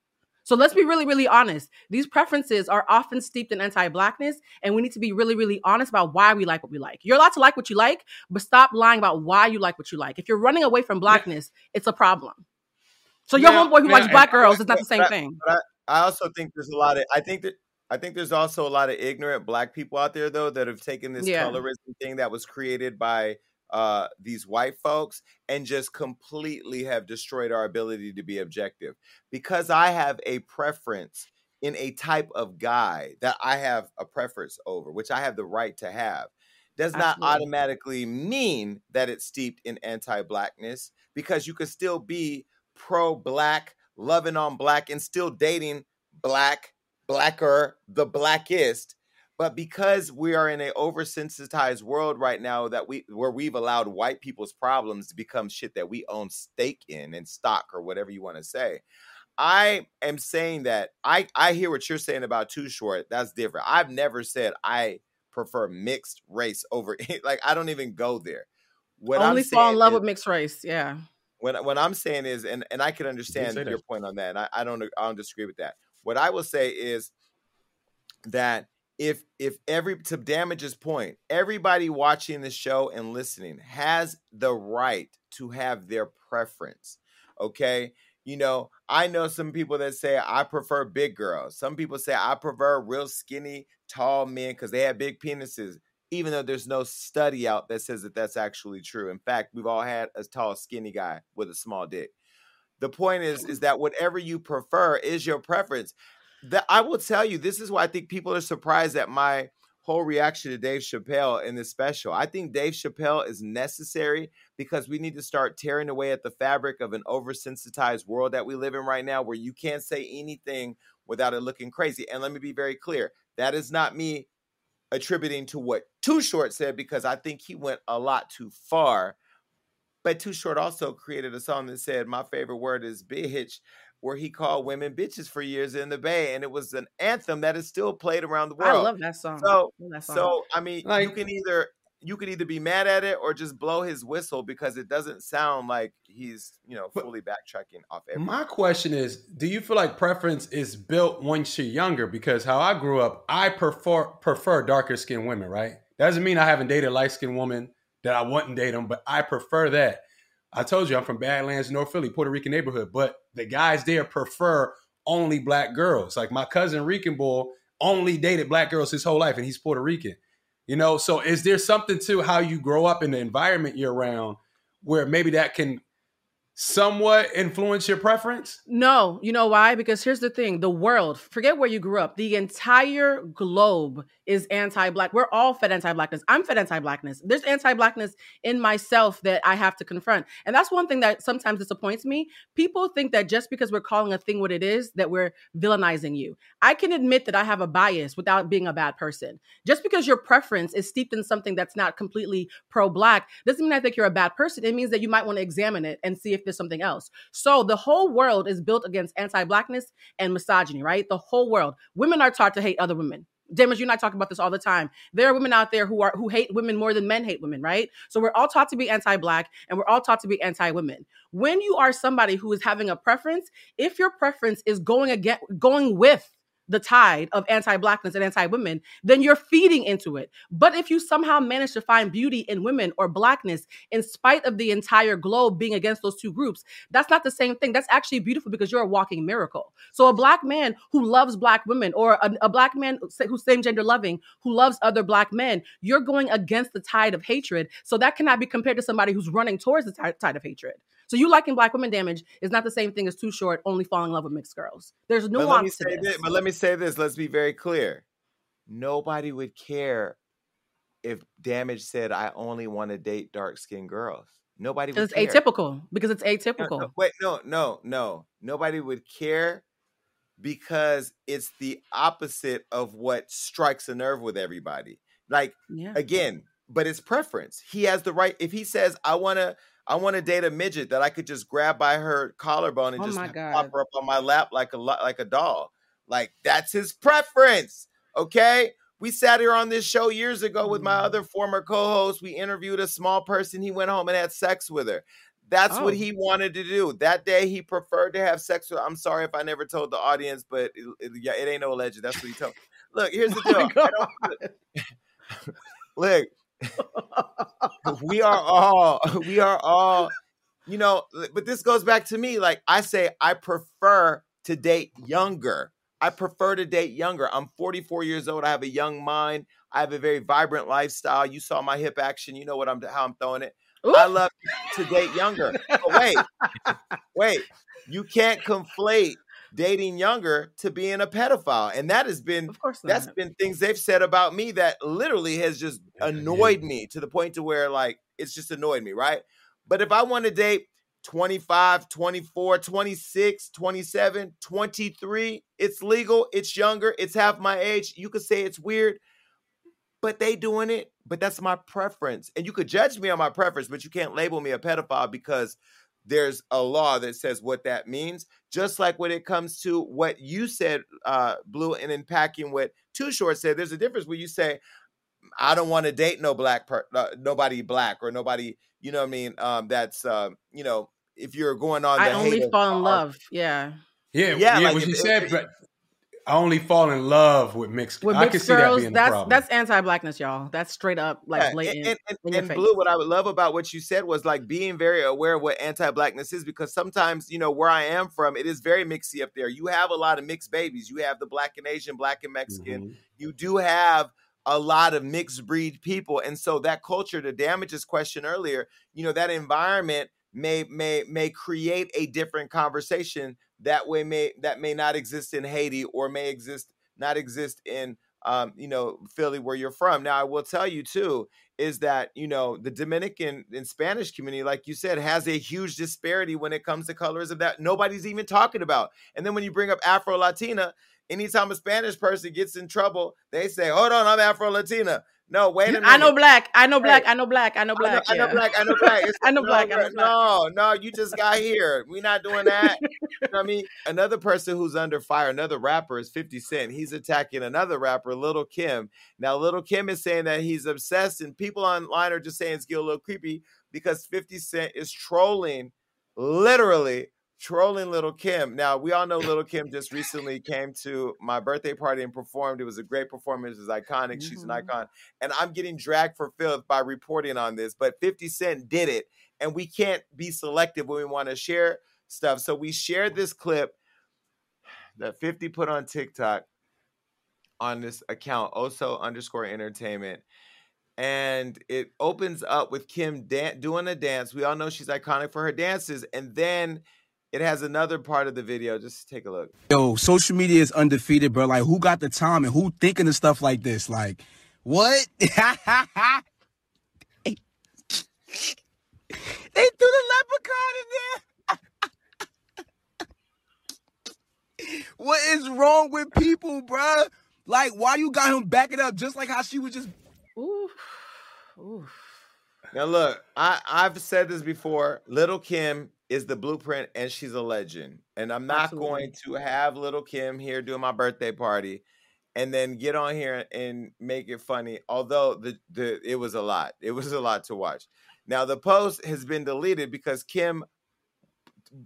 So let's be really, really honest. These preferences are often steeped in anti blackness, and we need to be really, really honest about why we like what we like. You're allowed to like what you like, but stop lying about why you like what you like. If you're running away from blackness, it's a problem. So your Now- homeboy who now- likes black girls is not the same but- thing. But I, I also think there's a lot of I think that I think there's also a lot of ignorant black people out there though that have taken this Yeah. colorism thing that was created by uh these white folks and just completely have destroyed our ability to be objective. Because I have a preference in a type of guy that I have a preference over, which I have the right to have, does not automatically mean that it's steeped in anti-blackness because you could still be pro-black loving on black and still dating black, blacker, the blackest. But because we are in a oversensitized world right now that we where we've allowed white people's problems to become shit that we own stake in and stock or whatever you want to say. I am saying that I I hear what you're saying about Too Short. That's different. I've never said I prefer mixed race over [LAUGHS] like I don't even go there. What Only I'm fall in love is, with mixed race. Yeah. What what I'm saying is, and and I can understand your point on that, and I, I don't I don't disagree with that. What I will say is that if if every to damage's point, everybody watching the show and listening has the right to have their preference. Okay. You know, I know some people that say I prefer big girls. Some people say I prefer real skinny, tall men because they have big penises, even though there's no study out that says that that's actually true. In fact, we've all had a tall, skinny guy with a small dick. The point is, is that whatever you prefer is your preference. That I will tell you, this is why I think people are surprised at my whole reaction to Dave Chappelle in this special. I think Dave Chappelle is necessary because we need to start tearing away at the fabric of an oversensitized world that we live in right now where you can't say anything without it looking crazy. And let me be very clear that is not me attributing to what Too Short said because I think he went a lot too far. But Too Short also created a song that said, My favorite word is bitch where he called women bitches for years in the Bay, and it was an anthem that is still played around the world. I love that song. So, that song. so I mean, like, you can either you could either be mad at it or just blow his whistle because it doesn't sound like he's you know fully backtracking off. Everything. My question is, do you feel like preference is built once you're younger? Because how I grew up, I prefer prefer darker skinned women. Right? Doesn't mean I haven't dated light skinned woman that I wouldn't date them, but I prefer that. I told you I'm from Badlands, North Philly, Puerto Rican neighborhood, but the guys there prefer only black girls. Like my cousin Rican Bull only dated black girls his whole life, and he's Puerto Rican. You know, so is there something to how you grow up in the environment you're around where maybe that can somewhat influence your preference? No, you know why? Because here's the thing the world, forget where you grew up, the entire globe is anti black. We're all fed anti blackness. I'm fed anti blackness. There's anti blackness in myself that I have to confront. And that's one thing that sometimes disappoints me. People think that just because we're calling a thing what it is, that we're villainizing you. I can admit that I have a bias without being a bad person. Just because your preference is steeped in something that's not completely pro black doesn't mean I think you're a bad person. It means that you might want to examine it and see if something else. So the whole world is built against anti blackness and misogyny, right? The whole world. Women are taught to hate other women. Damage, you and I talk about this all the time. There are women out there who are who hate women more than men hate women, right? So we're all taught to be anti-black and we're all taught to be anti-women. When you are somebody who is having a preference, if your preference is going again going with the tide of anti-blackness and anti-women, then you're feeding into it. But if you somehow manage to find beauty in women or blackness in spite of the entire globe being against those two groups, that's not the same thing. That's actually beautiful because you're a walking miracle. So a black man who loves black women or a, a black man who's same gender loving who loves other black men, you're going against the tide of hatred. So that cannot be compared to somebody who's running towards the tide, tide of hatred. So you liking black women damage is not the same thing as Too Short, only falling in love with mixed girls. There's nuance but to this. this. But let me say this. Let's be very clear. Nobody would care if damage said I only want to date dark skinned girls. Nobody would. It's care. atypical because it's atypical. No, no, wait, no, no, no. Nobody would care because it's the opposite of what strikes a nerve with everybody. Like yeah. again, but it's preference. He has the right. If he says, "I want to," I want to date a midget that I could just grab by her collarbone and oh just pop her up on my lap like a like a doll. Like that's his preference. Okay. We sat here on this show years ago with my mm-hmm. other former co-host. We interviewed a small person. He went home and had sex with her. That's oh. what he wanted to do. That day, he preferred to have sex with. I'm sorry if I never told the audience, but it, it, yeah, it ain't no legend. That's what he told. Look, here's [LAUGHS] the deal. [LAUGHS] look, [LAUGHS] [LAUGHS] we are all [LAUGHS] we are all you know but this goes back to me like i say i prefer to date younger. I prefer to date younger. I'm 44 years old. I have a young mind. I have a very vibrant lifestyle. You saw my hip action. You know what i'm how i'm throwing it. Ooh. i love to date younger. But wait wait. You can't conflate dating younger to being a pedophile. And that has been of course that's been things they've said about me that literally has just annoyed me to the point to where like it's just annoyed me, right? But if I want to date 25, 24, 26, 27, 23. It's legal. It's younger. It's half my age. You could say it's weird, but they doing it. But that's my preference. And you could judge me on my preference, but you can't label me a pedophile because there's a law that says what that means. Just like when it comes to what you said, uh, Blue, and then unpacking what Too Short said, there's a difference when you say, I don't want to date no black, per- uh, nobody black or nobody, you know what I mean? Um, that's, uh, you know, if you're going on, I only fall in love. Yeah. Yeah, yeah. yeah like what you said, but I only fall in love with mixed. With I mixed can girls, see that that's problem. that's anti-blackness, y'all. That's straight up like yeah, blatant. And, and, and blue, what I would love about what you said was like being very aware of what anti-blackness is, because sometimes you know where I am from, it is very mixy up there. You have a lot of mixed babies. You have the black and Asian, black and Mexican. Mm-hmm. You do have a lot of mixed breed people, and so that culture, to damages question earlier, you know that environment may may may create a different conversation that way may that may not exist in Haiti or may exist not exist in um, you know Philly where you're from. Now I will tell you too is that you know the Dominican and Spanish community, like you said, has a huge disparity when it comes to colorism that nobody's even talking about. And then when you bring up Afro Latina, anytime a Spanish person gets in trouble, they say, "Hold on, I'm Afro Latina." No, wait a minute. I know black. I know black. I know black. I know black. I know, yeah. I know black. I know black. [LAUGHS] I know no, black. I know black. No, no, you just got here. We're not doing that. [LAUGHS] you know I mean, another person who's under fire, another rapper is 50 Cent. He's attacking another rapper, Lil' Kim. Now, Lil' Kim is saying that he's obsessed, and people online are just saying it's getting a little creepy because 50 Cent is trolling literally trolling Lil' Kim. Now, we all know Lil' Kim just recently came to my birthday party and performed. It was a great performance. It was iconic. Mm-hmm. She's an mm-hmm. icon. And I'm getting dragged for filth by reporting on this, but 50 Cent did it. And we can't be selective when we want to share stuff. So we shared this clip that 50 put on TikTok on this account, Oso underscore entertainment. And it opens up with Kim dan- doing a dance. We all know she's iconic for her dances. And then it has another part of the video. Just take a look. Yo, social media is undefeated, bro. Like, who got the time and who thinking of stuff like this? Like, what? [LAUGHS] they threw the leprechaun in there. [LAUGHS] what is wrong with people, bro? Like, why you got him backing up just like how she was just. Ooh. Ooh. Now look, I I've said this before. Lil' Kim is the blueprint and she's a legend. And I'm not Absolutely. going to have Lil' Kim here doing my birthday party and then get on here and make it funny. Although the the it was a lot. It was a lot to watch. Now the post has been deleted because Kim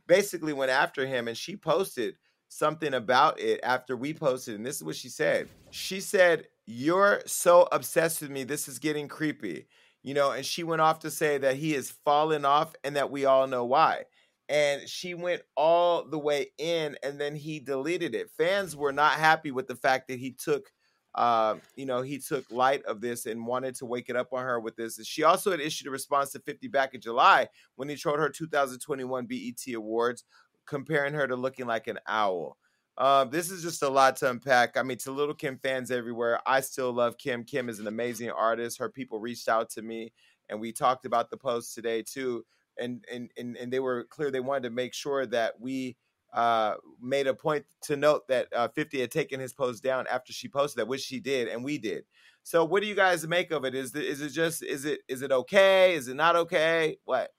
basically went after him and she posted something about it after we posted and this is what she said. She said, "You're so obsessed with me. This is getting creepy." you know, and she went off to say that he has fallen off and that we all know why. And she went all the way in and then he deleted it. Fans were not happy with the fact that he took uh, you know, he took light of this and wanted to wake it up on her with this. She also had issued a response to 50 back in July when he showed her 2021 BET Awards, comparing her to looking like an owl. Uh, this is just a lot to unpack. I mean, to Lil' Kim fans everywhere, I still love Kim. Kim is an amazing artist. Her people reached out to me, and we talked about the post today too. And and and, and they were clear they wanted to make sure that we uh, made a point to note that uh, 50 had taken his post down after she posted that, which she did, and we did. So, what do you guys make of it? Is the, is it just is it is it okay? Is it not okay? What?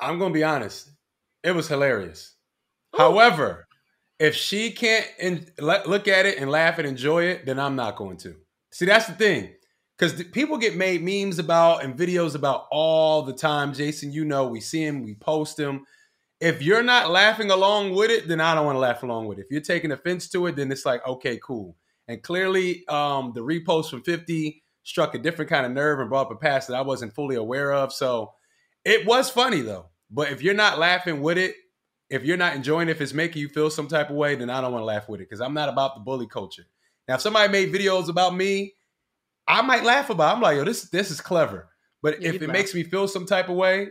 I'm gonna be honest. It was hilarious. Ooh. However, if she can't in, look at it and laugh and enjoy it, then I'm not going to. See, that's the thing. Because people get made memes about and videos about all the time. Jason, you know, we see them, we post them. If you're not laughing along with it, then I don't want to laugh along with it. If you're taking offense to it, then it's like, okay, cool. And clearly, um, the repost from 50 struck a different kind of nerve and brought up a past that I wasn't fully aware of. So it was funny though. But if you're not laughing with it, if you're not enjoying it, if it's making you feel some type of way, then I don't want to laugh with it because I'm not about the bully culture. Now, if somebody made videos about me, I might laugh about. It. I'm like, yo, this this is clever. But yeah, if it laugh. makes me feel some type of way,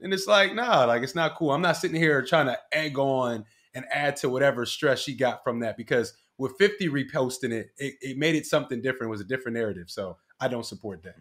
then it's like, nah, like it's not cool. I'm not sitting here trying to egg on and add to whatever stress she got from that because with 50 reposting it, it, it made it something different. It was a different narrative. So I don't support that.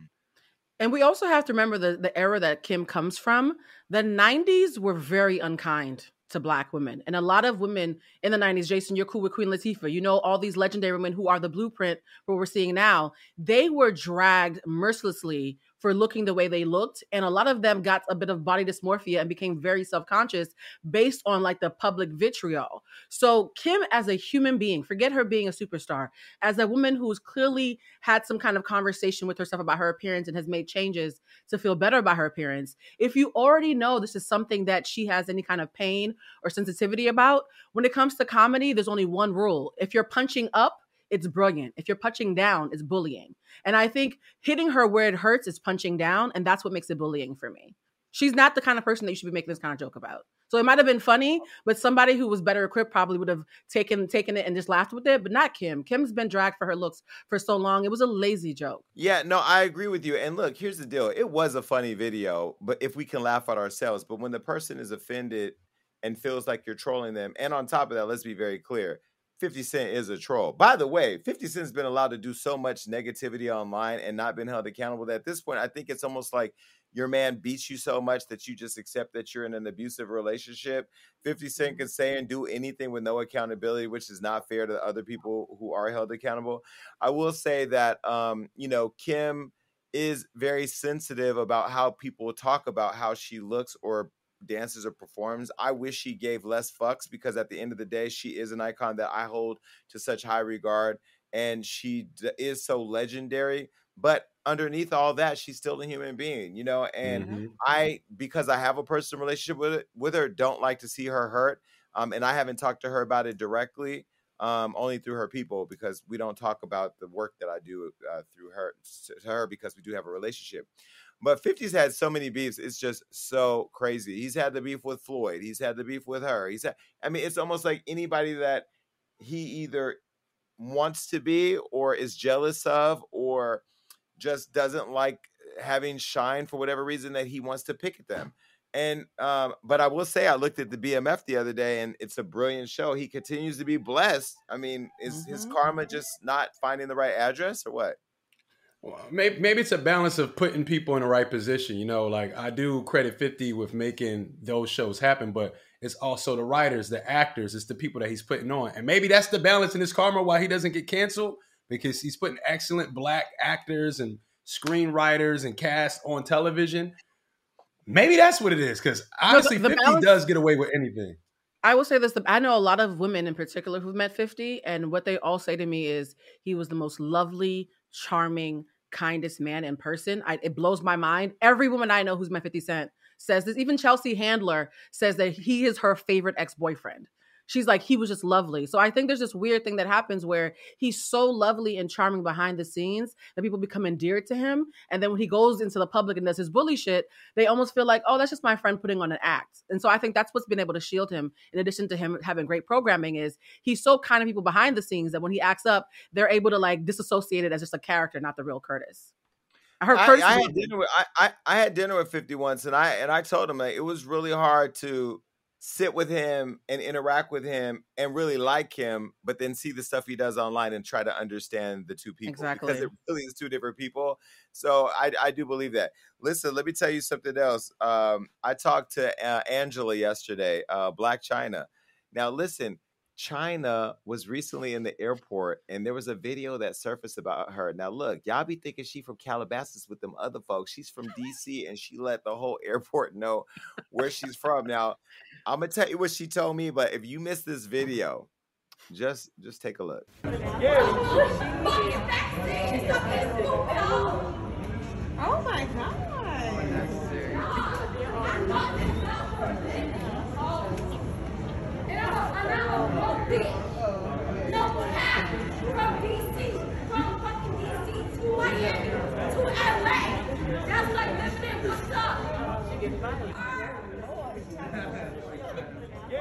And we also have to remember the, the era that Kim comes from. The 90s were very unkind to black women. And a lot of women in the 90s, Jason, you're cool with Queen Latifah. You know all these legendary women who are the blueprint for what we're seeing now. They were dragged mercilessly for looking the way they looked. And a lot of them got a bit of body dysmorphia and became very self conscious based on like the public vitriol. So, Kim, as a human being, forget her being a superstar, as a woman who's clearly had some kind of conversation with herself about her appearance and has made changes to feel better about her appearance, if you already know this is something that she has any kind of pain or sensitivity about, when it comes to comedy, there's only one rule. If you're punching up, it's brilliant. If you're punching down, it's bullying. And I think hitting her where it hurts is punching down, and that's what makes it bullying for me. She's not the kind of person that you should be making this kind of joke about. So it might have been funny, but somebody who was better equipped probably would have taken taken it and just laughed with it, but not Kim. Kim's been dragged for her looks for so long. It was a lazy joke. Yeah, no, I agree with you. And look, here's the deal. It was a funny video, but if we can laugh at ourselves, but when the person is offended and feels like you're trolling them, and on top of that, let's be very clear. 50 Cent is a troll. By the way, 50 Cent's been allowed to do so much negativity online and not been held accountable that at this point, I think it's almost like your man beats you so much that you just accept that you're in an abusive relationship. 50 Cent can say and do anything with no accountability, which is not fair to other people who are held accountable. I will say that, um, you know, Kim is very sensitive about how people talk about how she looks or dances or performs. I wish she gave less fucks because at the end of the day, she is an icon that I hold to such high regard and she d- is so legendary. But underneath all that, she's still a human being, you know. And Mhm. I, because I have a personal relationship with it, with her, don't like to see her hurt. Um, and I haven't talked to her about it directly, um, only through her people because we don't talk about the work that I do uh, through her to her because we do have a relationship. But 50's had so many beefs. It's just so crazy. He's had the beef with Floyd. He's had the beef with her. He's had, I mean, it's almost like anybody that he either wants to be or is jealous of or just doesn't like having shine for whatever reason that he wants to pick at them. And um, but I will say I looked at the BMF the other day and it's a brilliant show. He continues to be blessed. I mean, is his Mhm. karma just not finding the right address or what? Well, maybe, maybe it's a balance of putting people in the right position. You know, like I do credit 50 with making those shows happen, but it's also the writers, the actors, it's the people that he's putting on. And maybe that's the balance in his karma why he doesn't get canceled because he's putting excellent black actors and screenwriters and cast on television. Maybe that's what it is because honestly, the 50 balance- does get away with anything. I will say this: I know a lot of women in particular who've met 50, and what they all say to me is he was the most lovely, charming, kindest man in person. I, it blows my mind. Every woman I know who's met 50 Cent says this. Even Chelsea Handler says that he is her favorite ex boyfriend. She's like, he was just lovely. So I think there's this weird thing that happens where he's so lovely and charming behind the scenes that people become endeared to him. And then when he goes into the public and does his bully shit, they almost feel like, oh, that's just my friend putting on an act. And so I think that's what's been able to shield him, in addition to him having great programming, is he's so kind of people behind the scenes that when he acts up, they're able to like disassociate it as just a character, not the real Curtis. I heard I, Curtis. I had dinner with I, I, I had dinner with 50 once and I and I told him like it was really hard to sit with him and interact with him and really like him, but then see the stuff he does online and try to understand the two people. Because it really is two different people. So I, I do believe that. Listen, let me tell you something else. Um, I talked to uh, Angela yesterday, uh, Blac Chyna. Now listen, Chyna was recently in the airport and there was a video that surfaced about her. Now, look, y'all be thinking she from Calabasas with them other folks. She's from DC and she let the whole [LAUGHS] airport know where she's from. Now, I'm gonna tell you what she told me, but if you missed this video, just just take a look. Oh my god. [LAUGHS] Oh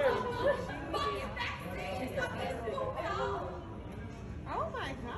my god.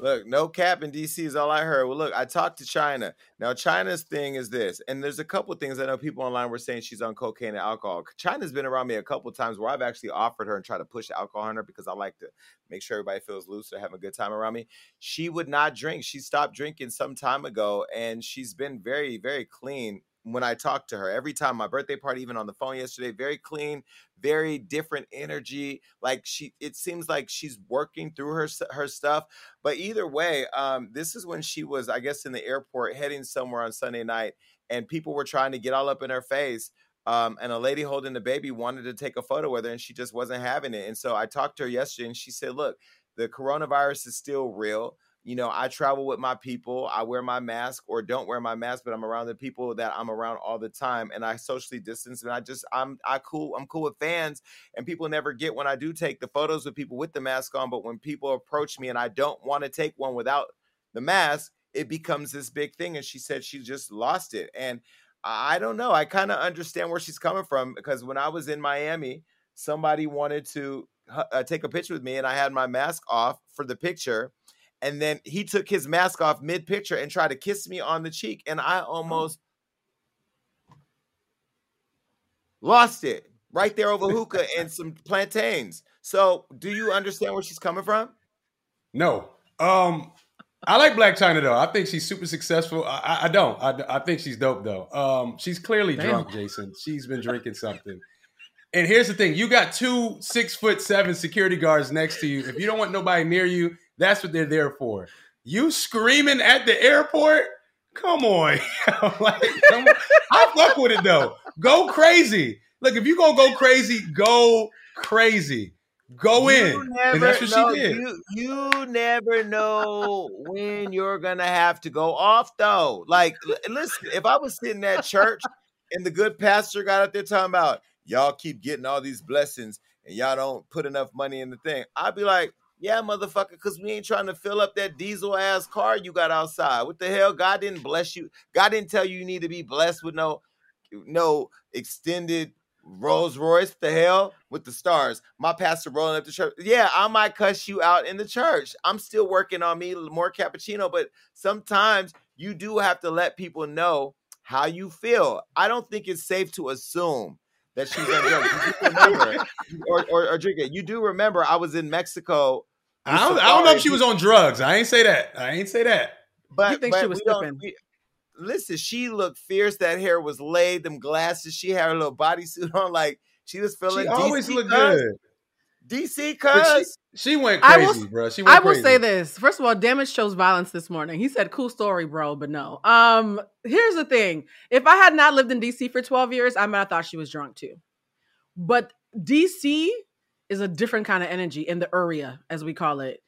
Look, no cap in DC is all I heard. Well, look, I talked to Chyna. Now, Chyna's thing is this, and there's a couple things I know people online were saying she's on cocaine and alcohol. Chyna's been around me a couple times where I've actually offered her and tried to push alcohol on her because I like to make sure everybody feels loose or having a good time around me. She would not drink. She stopped drinking some time ago, and she's been very, very clean when I talk to her. Every time my birthday party, even on the phone yesterday, very clean, very different energy. Like she, it seems like she's working through her her stuff. But either way, um, this is when she was, I guess, in the airport heading somewhere on Sunday night, and people were trying to get all up in her face. Um, and a lady holding the baby wanted to take a photo with her, and she just wasn't having it. And so I talked to her yesterday, and she said, "Look, the coronavirus is still real." You know, I travel with my people. I wear my mask or don't wear my mask, but I'm around the people that I'm around all the time, and I socially distance. And I just, I'm, I cool, I'm cool with fans, and people never get when I do take the photos with people with the mask on. But when people approach me and I don't want to take one without the mask, it becomes this big thing. And she said she just lost it, and I don't know. I kind of understand where she's coming from because when I was in Miami, somebody wanted to uh, take a picture with me, and I had my mask off for the picture and then he took his mask off mid picture and tried to kiss me on the cheek, and I Oh. almost lost it right there over hookah [LAUGHS] and some plantains. So, do you understand where she's coming from? No. Um, I like Blac Chyna though. I think she's super successful. I, I- I don't. I, I think she's dope though. Um, she's clearly Damn. drunk, Jason. She's been drinking something. And here's the thing: you got two six foot seven security guards next to you. If you don't want nobody near you, that's what they're there for. You screaming at the airport? Come on, [LAUGHS] like, come on. I fuck with it though. Go crazy. Look, if you gonna go crazy, go crazy. Go You in, never and that's what know. she did. You, you never know when you're gonna have to go off, though. Like, listen, if I was sitting at church and the good pastor got up there talking about y'all keep getting all these blessings and y'all don't put enough money in the thing, I'd be like, yeah, motherfucker, because we ain't trying to fill up that diesel ass car you got outside. What the hell? God didn't bless you. God didn't tell you you need to be blessed with no, no extended Rolls Royce. The hell with the stars. My pastor rolling up the church. Yeah, I might cuss you out in the church. I'm still working on me more cappuccino, but sometimes you do have to let people know how you feel. I don't think it's safe to assume that she's on drugs. Remember, [LAUGHS] or, or, or drink it. You do remember I was in Mexico. I don't, I don't know if she was on drugs. I ain't say that. I ain't say that. But You think but she was we don't- slipping? we- listen, she looked fierce. That hair was laid. Them glasses. She had her little bodysuit [LAUGHS] on. Like she was feeling. She always DC looked cuz. good. DC But she, cuz. she went I will crazy, s- bro. She went I will crazy. say this. First of all, Damage chose violence this morning. He said, cool story, bro, but no. Um, here's the thing. If I had not lived in DC for 12 years, I might have thought she was drunk too. But DC is a different kind of energy in the area, as we call it.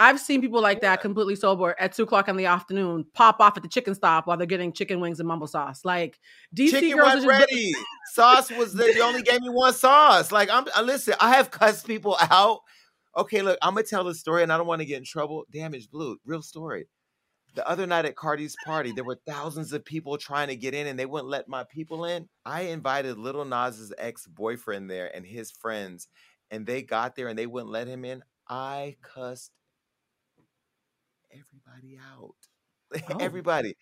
I've seen people like that completely sober at two o'clock in the afternoon pop off at the chicken stop while they're getting chicken wings and mumbo sauce. Like DC Chicken girls just ready. sauce was the, they only gave me one sauce. Like I'm uh, listen, I have cussed people [LAUGHS] out. Okay, look, I'm gonna tell the story, and I don't want to get in trouble. Damage blue, real story. The other night at Cardi's party, there were thousands of people trying to get in, and they wouldn't let my people in. I invited Lil Nas's ex boyfriend there and his friends, and they got there and they wouldn't let him in. I cussed everybody out. [LAUGHS] Oh. everybody.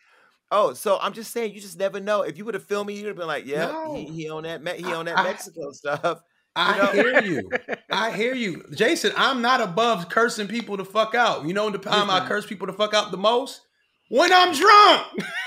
Oh, so I'm just saying, you just never know. If you would have filmed me, you'd have been like, "Yeah, No. he, he on that, he I- on that I- Mexico stuff." I know? hear you. I hear [LAUGHS] you, Jason. I'm not above cursing people to fuck out. You know the time I curse people the fuck out the most when I'm drunk. [LAUGHS]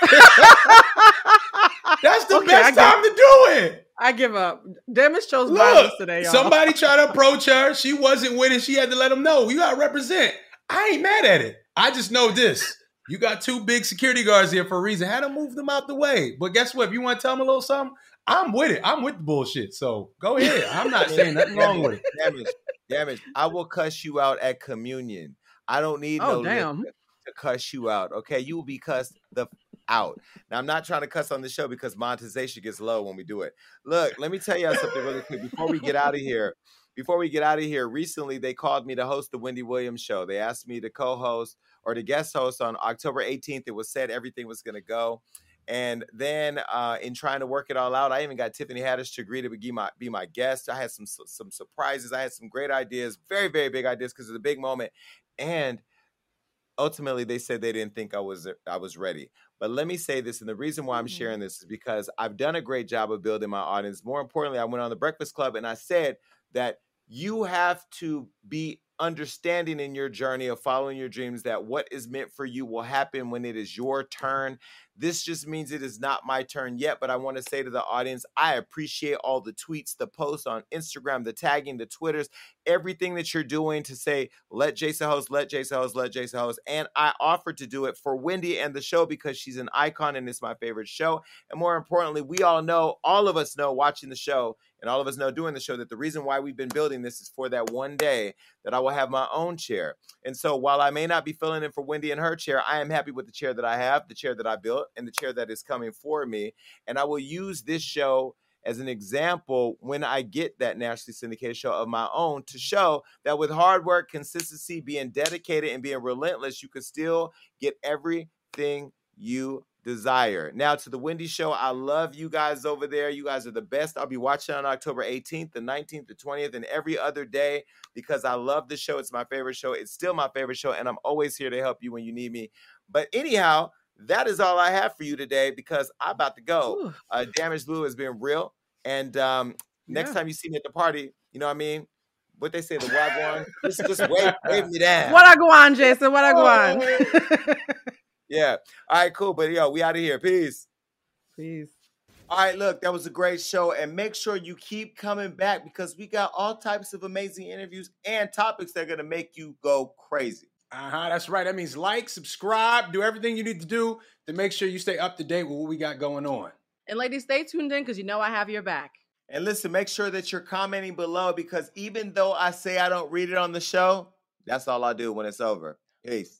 That's the Okay, best time to do it. I give up. Damage chose violence today, y'all. somebody tried to [LAUGHS] approach her. She wasn't winning. She had to let them know. You got to represent. I ain't mad at it. I just know this. You got two big security guards here for a reason. Had to move them out the way. But guess what? If you want to tell them a little something, I'm with it. I'm with the bullshit. So go [LAUGHS] ahead. I'm not saying nothing wrong with it. Damage, damage. I will cuss you out at communion. I don't need Oh, no damn. to cuss you out. Okay, you will be cussed the f- out. Now I'm not trying to cuss on the show because monetization gets low when we do it. Look, let me tell y'all something really quick before we get out of here. Before we get out of here, recently they called me to host the Wendy Williams show. They asked me to co-host or to guest host on October 18th. It was said everything was going to go. And then uh, in trying to work it all out, I even got Tiffany Haddish to agree to be my be my guest. I had some some surprises. I had some great ideas, very very big ideas because of the big moment. And ultimately they said they didn't think I was I was ready. But let me say this, and the reason why I'm Mhm. sharing this is because I've done a great job of building my audience. More importantly, I went on the Breakfast Club and I said that you have to be understanding in your journey of following your dreams that what is meant for you will happen when it is your turn. This just means it is not my turn yet, but I want to say to the audience, I appreciate all the tweets, the posts on Instagram, the tagging, the Twitters, everything that you're doing to say, let Jason host, let Jason host, let Jason host. And I offered to do it for Wendy and the show because she's an icon and it's my favorite show. And more importantly, we all know, all of us know watching the show, and all of us know doing the show that the reason why we've been building this is for that one day that I will have my own chair. And so while I may not be filling in for Wendy in her chair, I am happy with the chair that I have, the chair that I built, and the chair that is coming for me. And I will use this show as an example when I get that nationally syndicated show of my own to show that with hard work, consistency, being dedicated, and being relentless, you can still get everything you desire. Now to the Wendy Show, I love you guys over there. You guys are the best. I'll be watching on October 18th, the 19th, the 20th, and every other day because I love the show. It's my favorite show. It's still my favorite show, and I'm always here to help you when you need me. But anyhow, that is all I have for you today because I'm about to go. Uh, Damage Blue has been real. And um, next yeah. time you see me at the party, you know what I mean? What they say, the wagwan, [LAUGHS] just, just wave, wave me down. What I go on, Jason? What I go on? [LAUGHS] Yeah. All right, cool. But yo, we out of here. Peace. Peace. All right, look, that was a great show. And make sure you keep coming back because we got all types of amazing interviews and topics that are going to make you go crazy. Uh huh. That's right. That means like, subscribe, do everything you need to do to make sure you stay up to date with what we got going on. And ladies, stay tuned in because you know I have your back. And listen, make sure that you're commenting below because even though I say I don't read it on the show, that's all I do when it's over. Peace.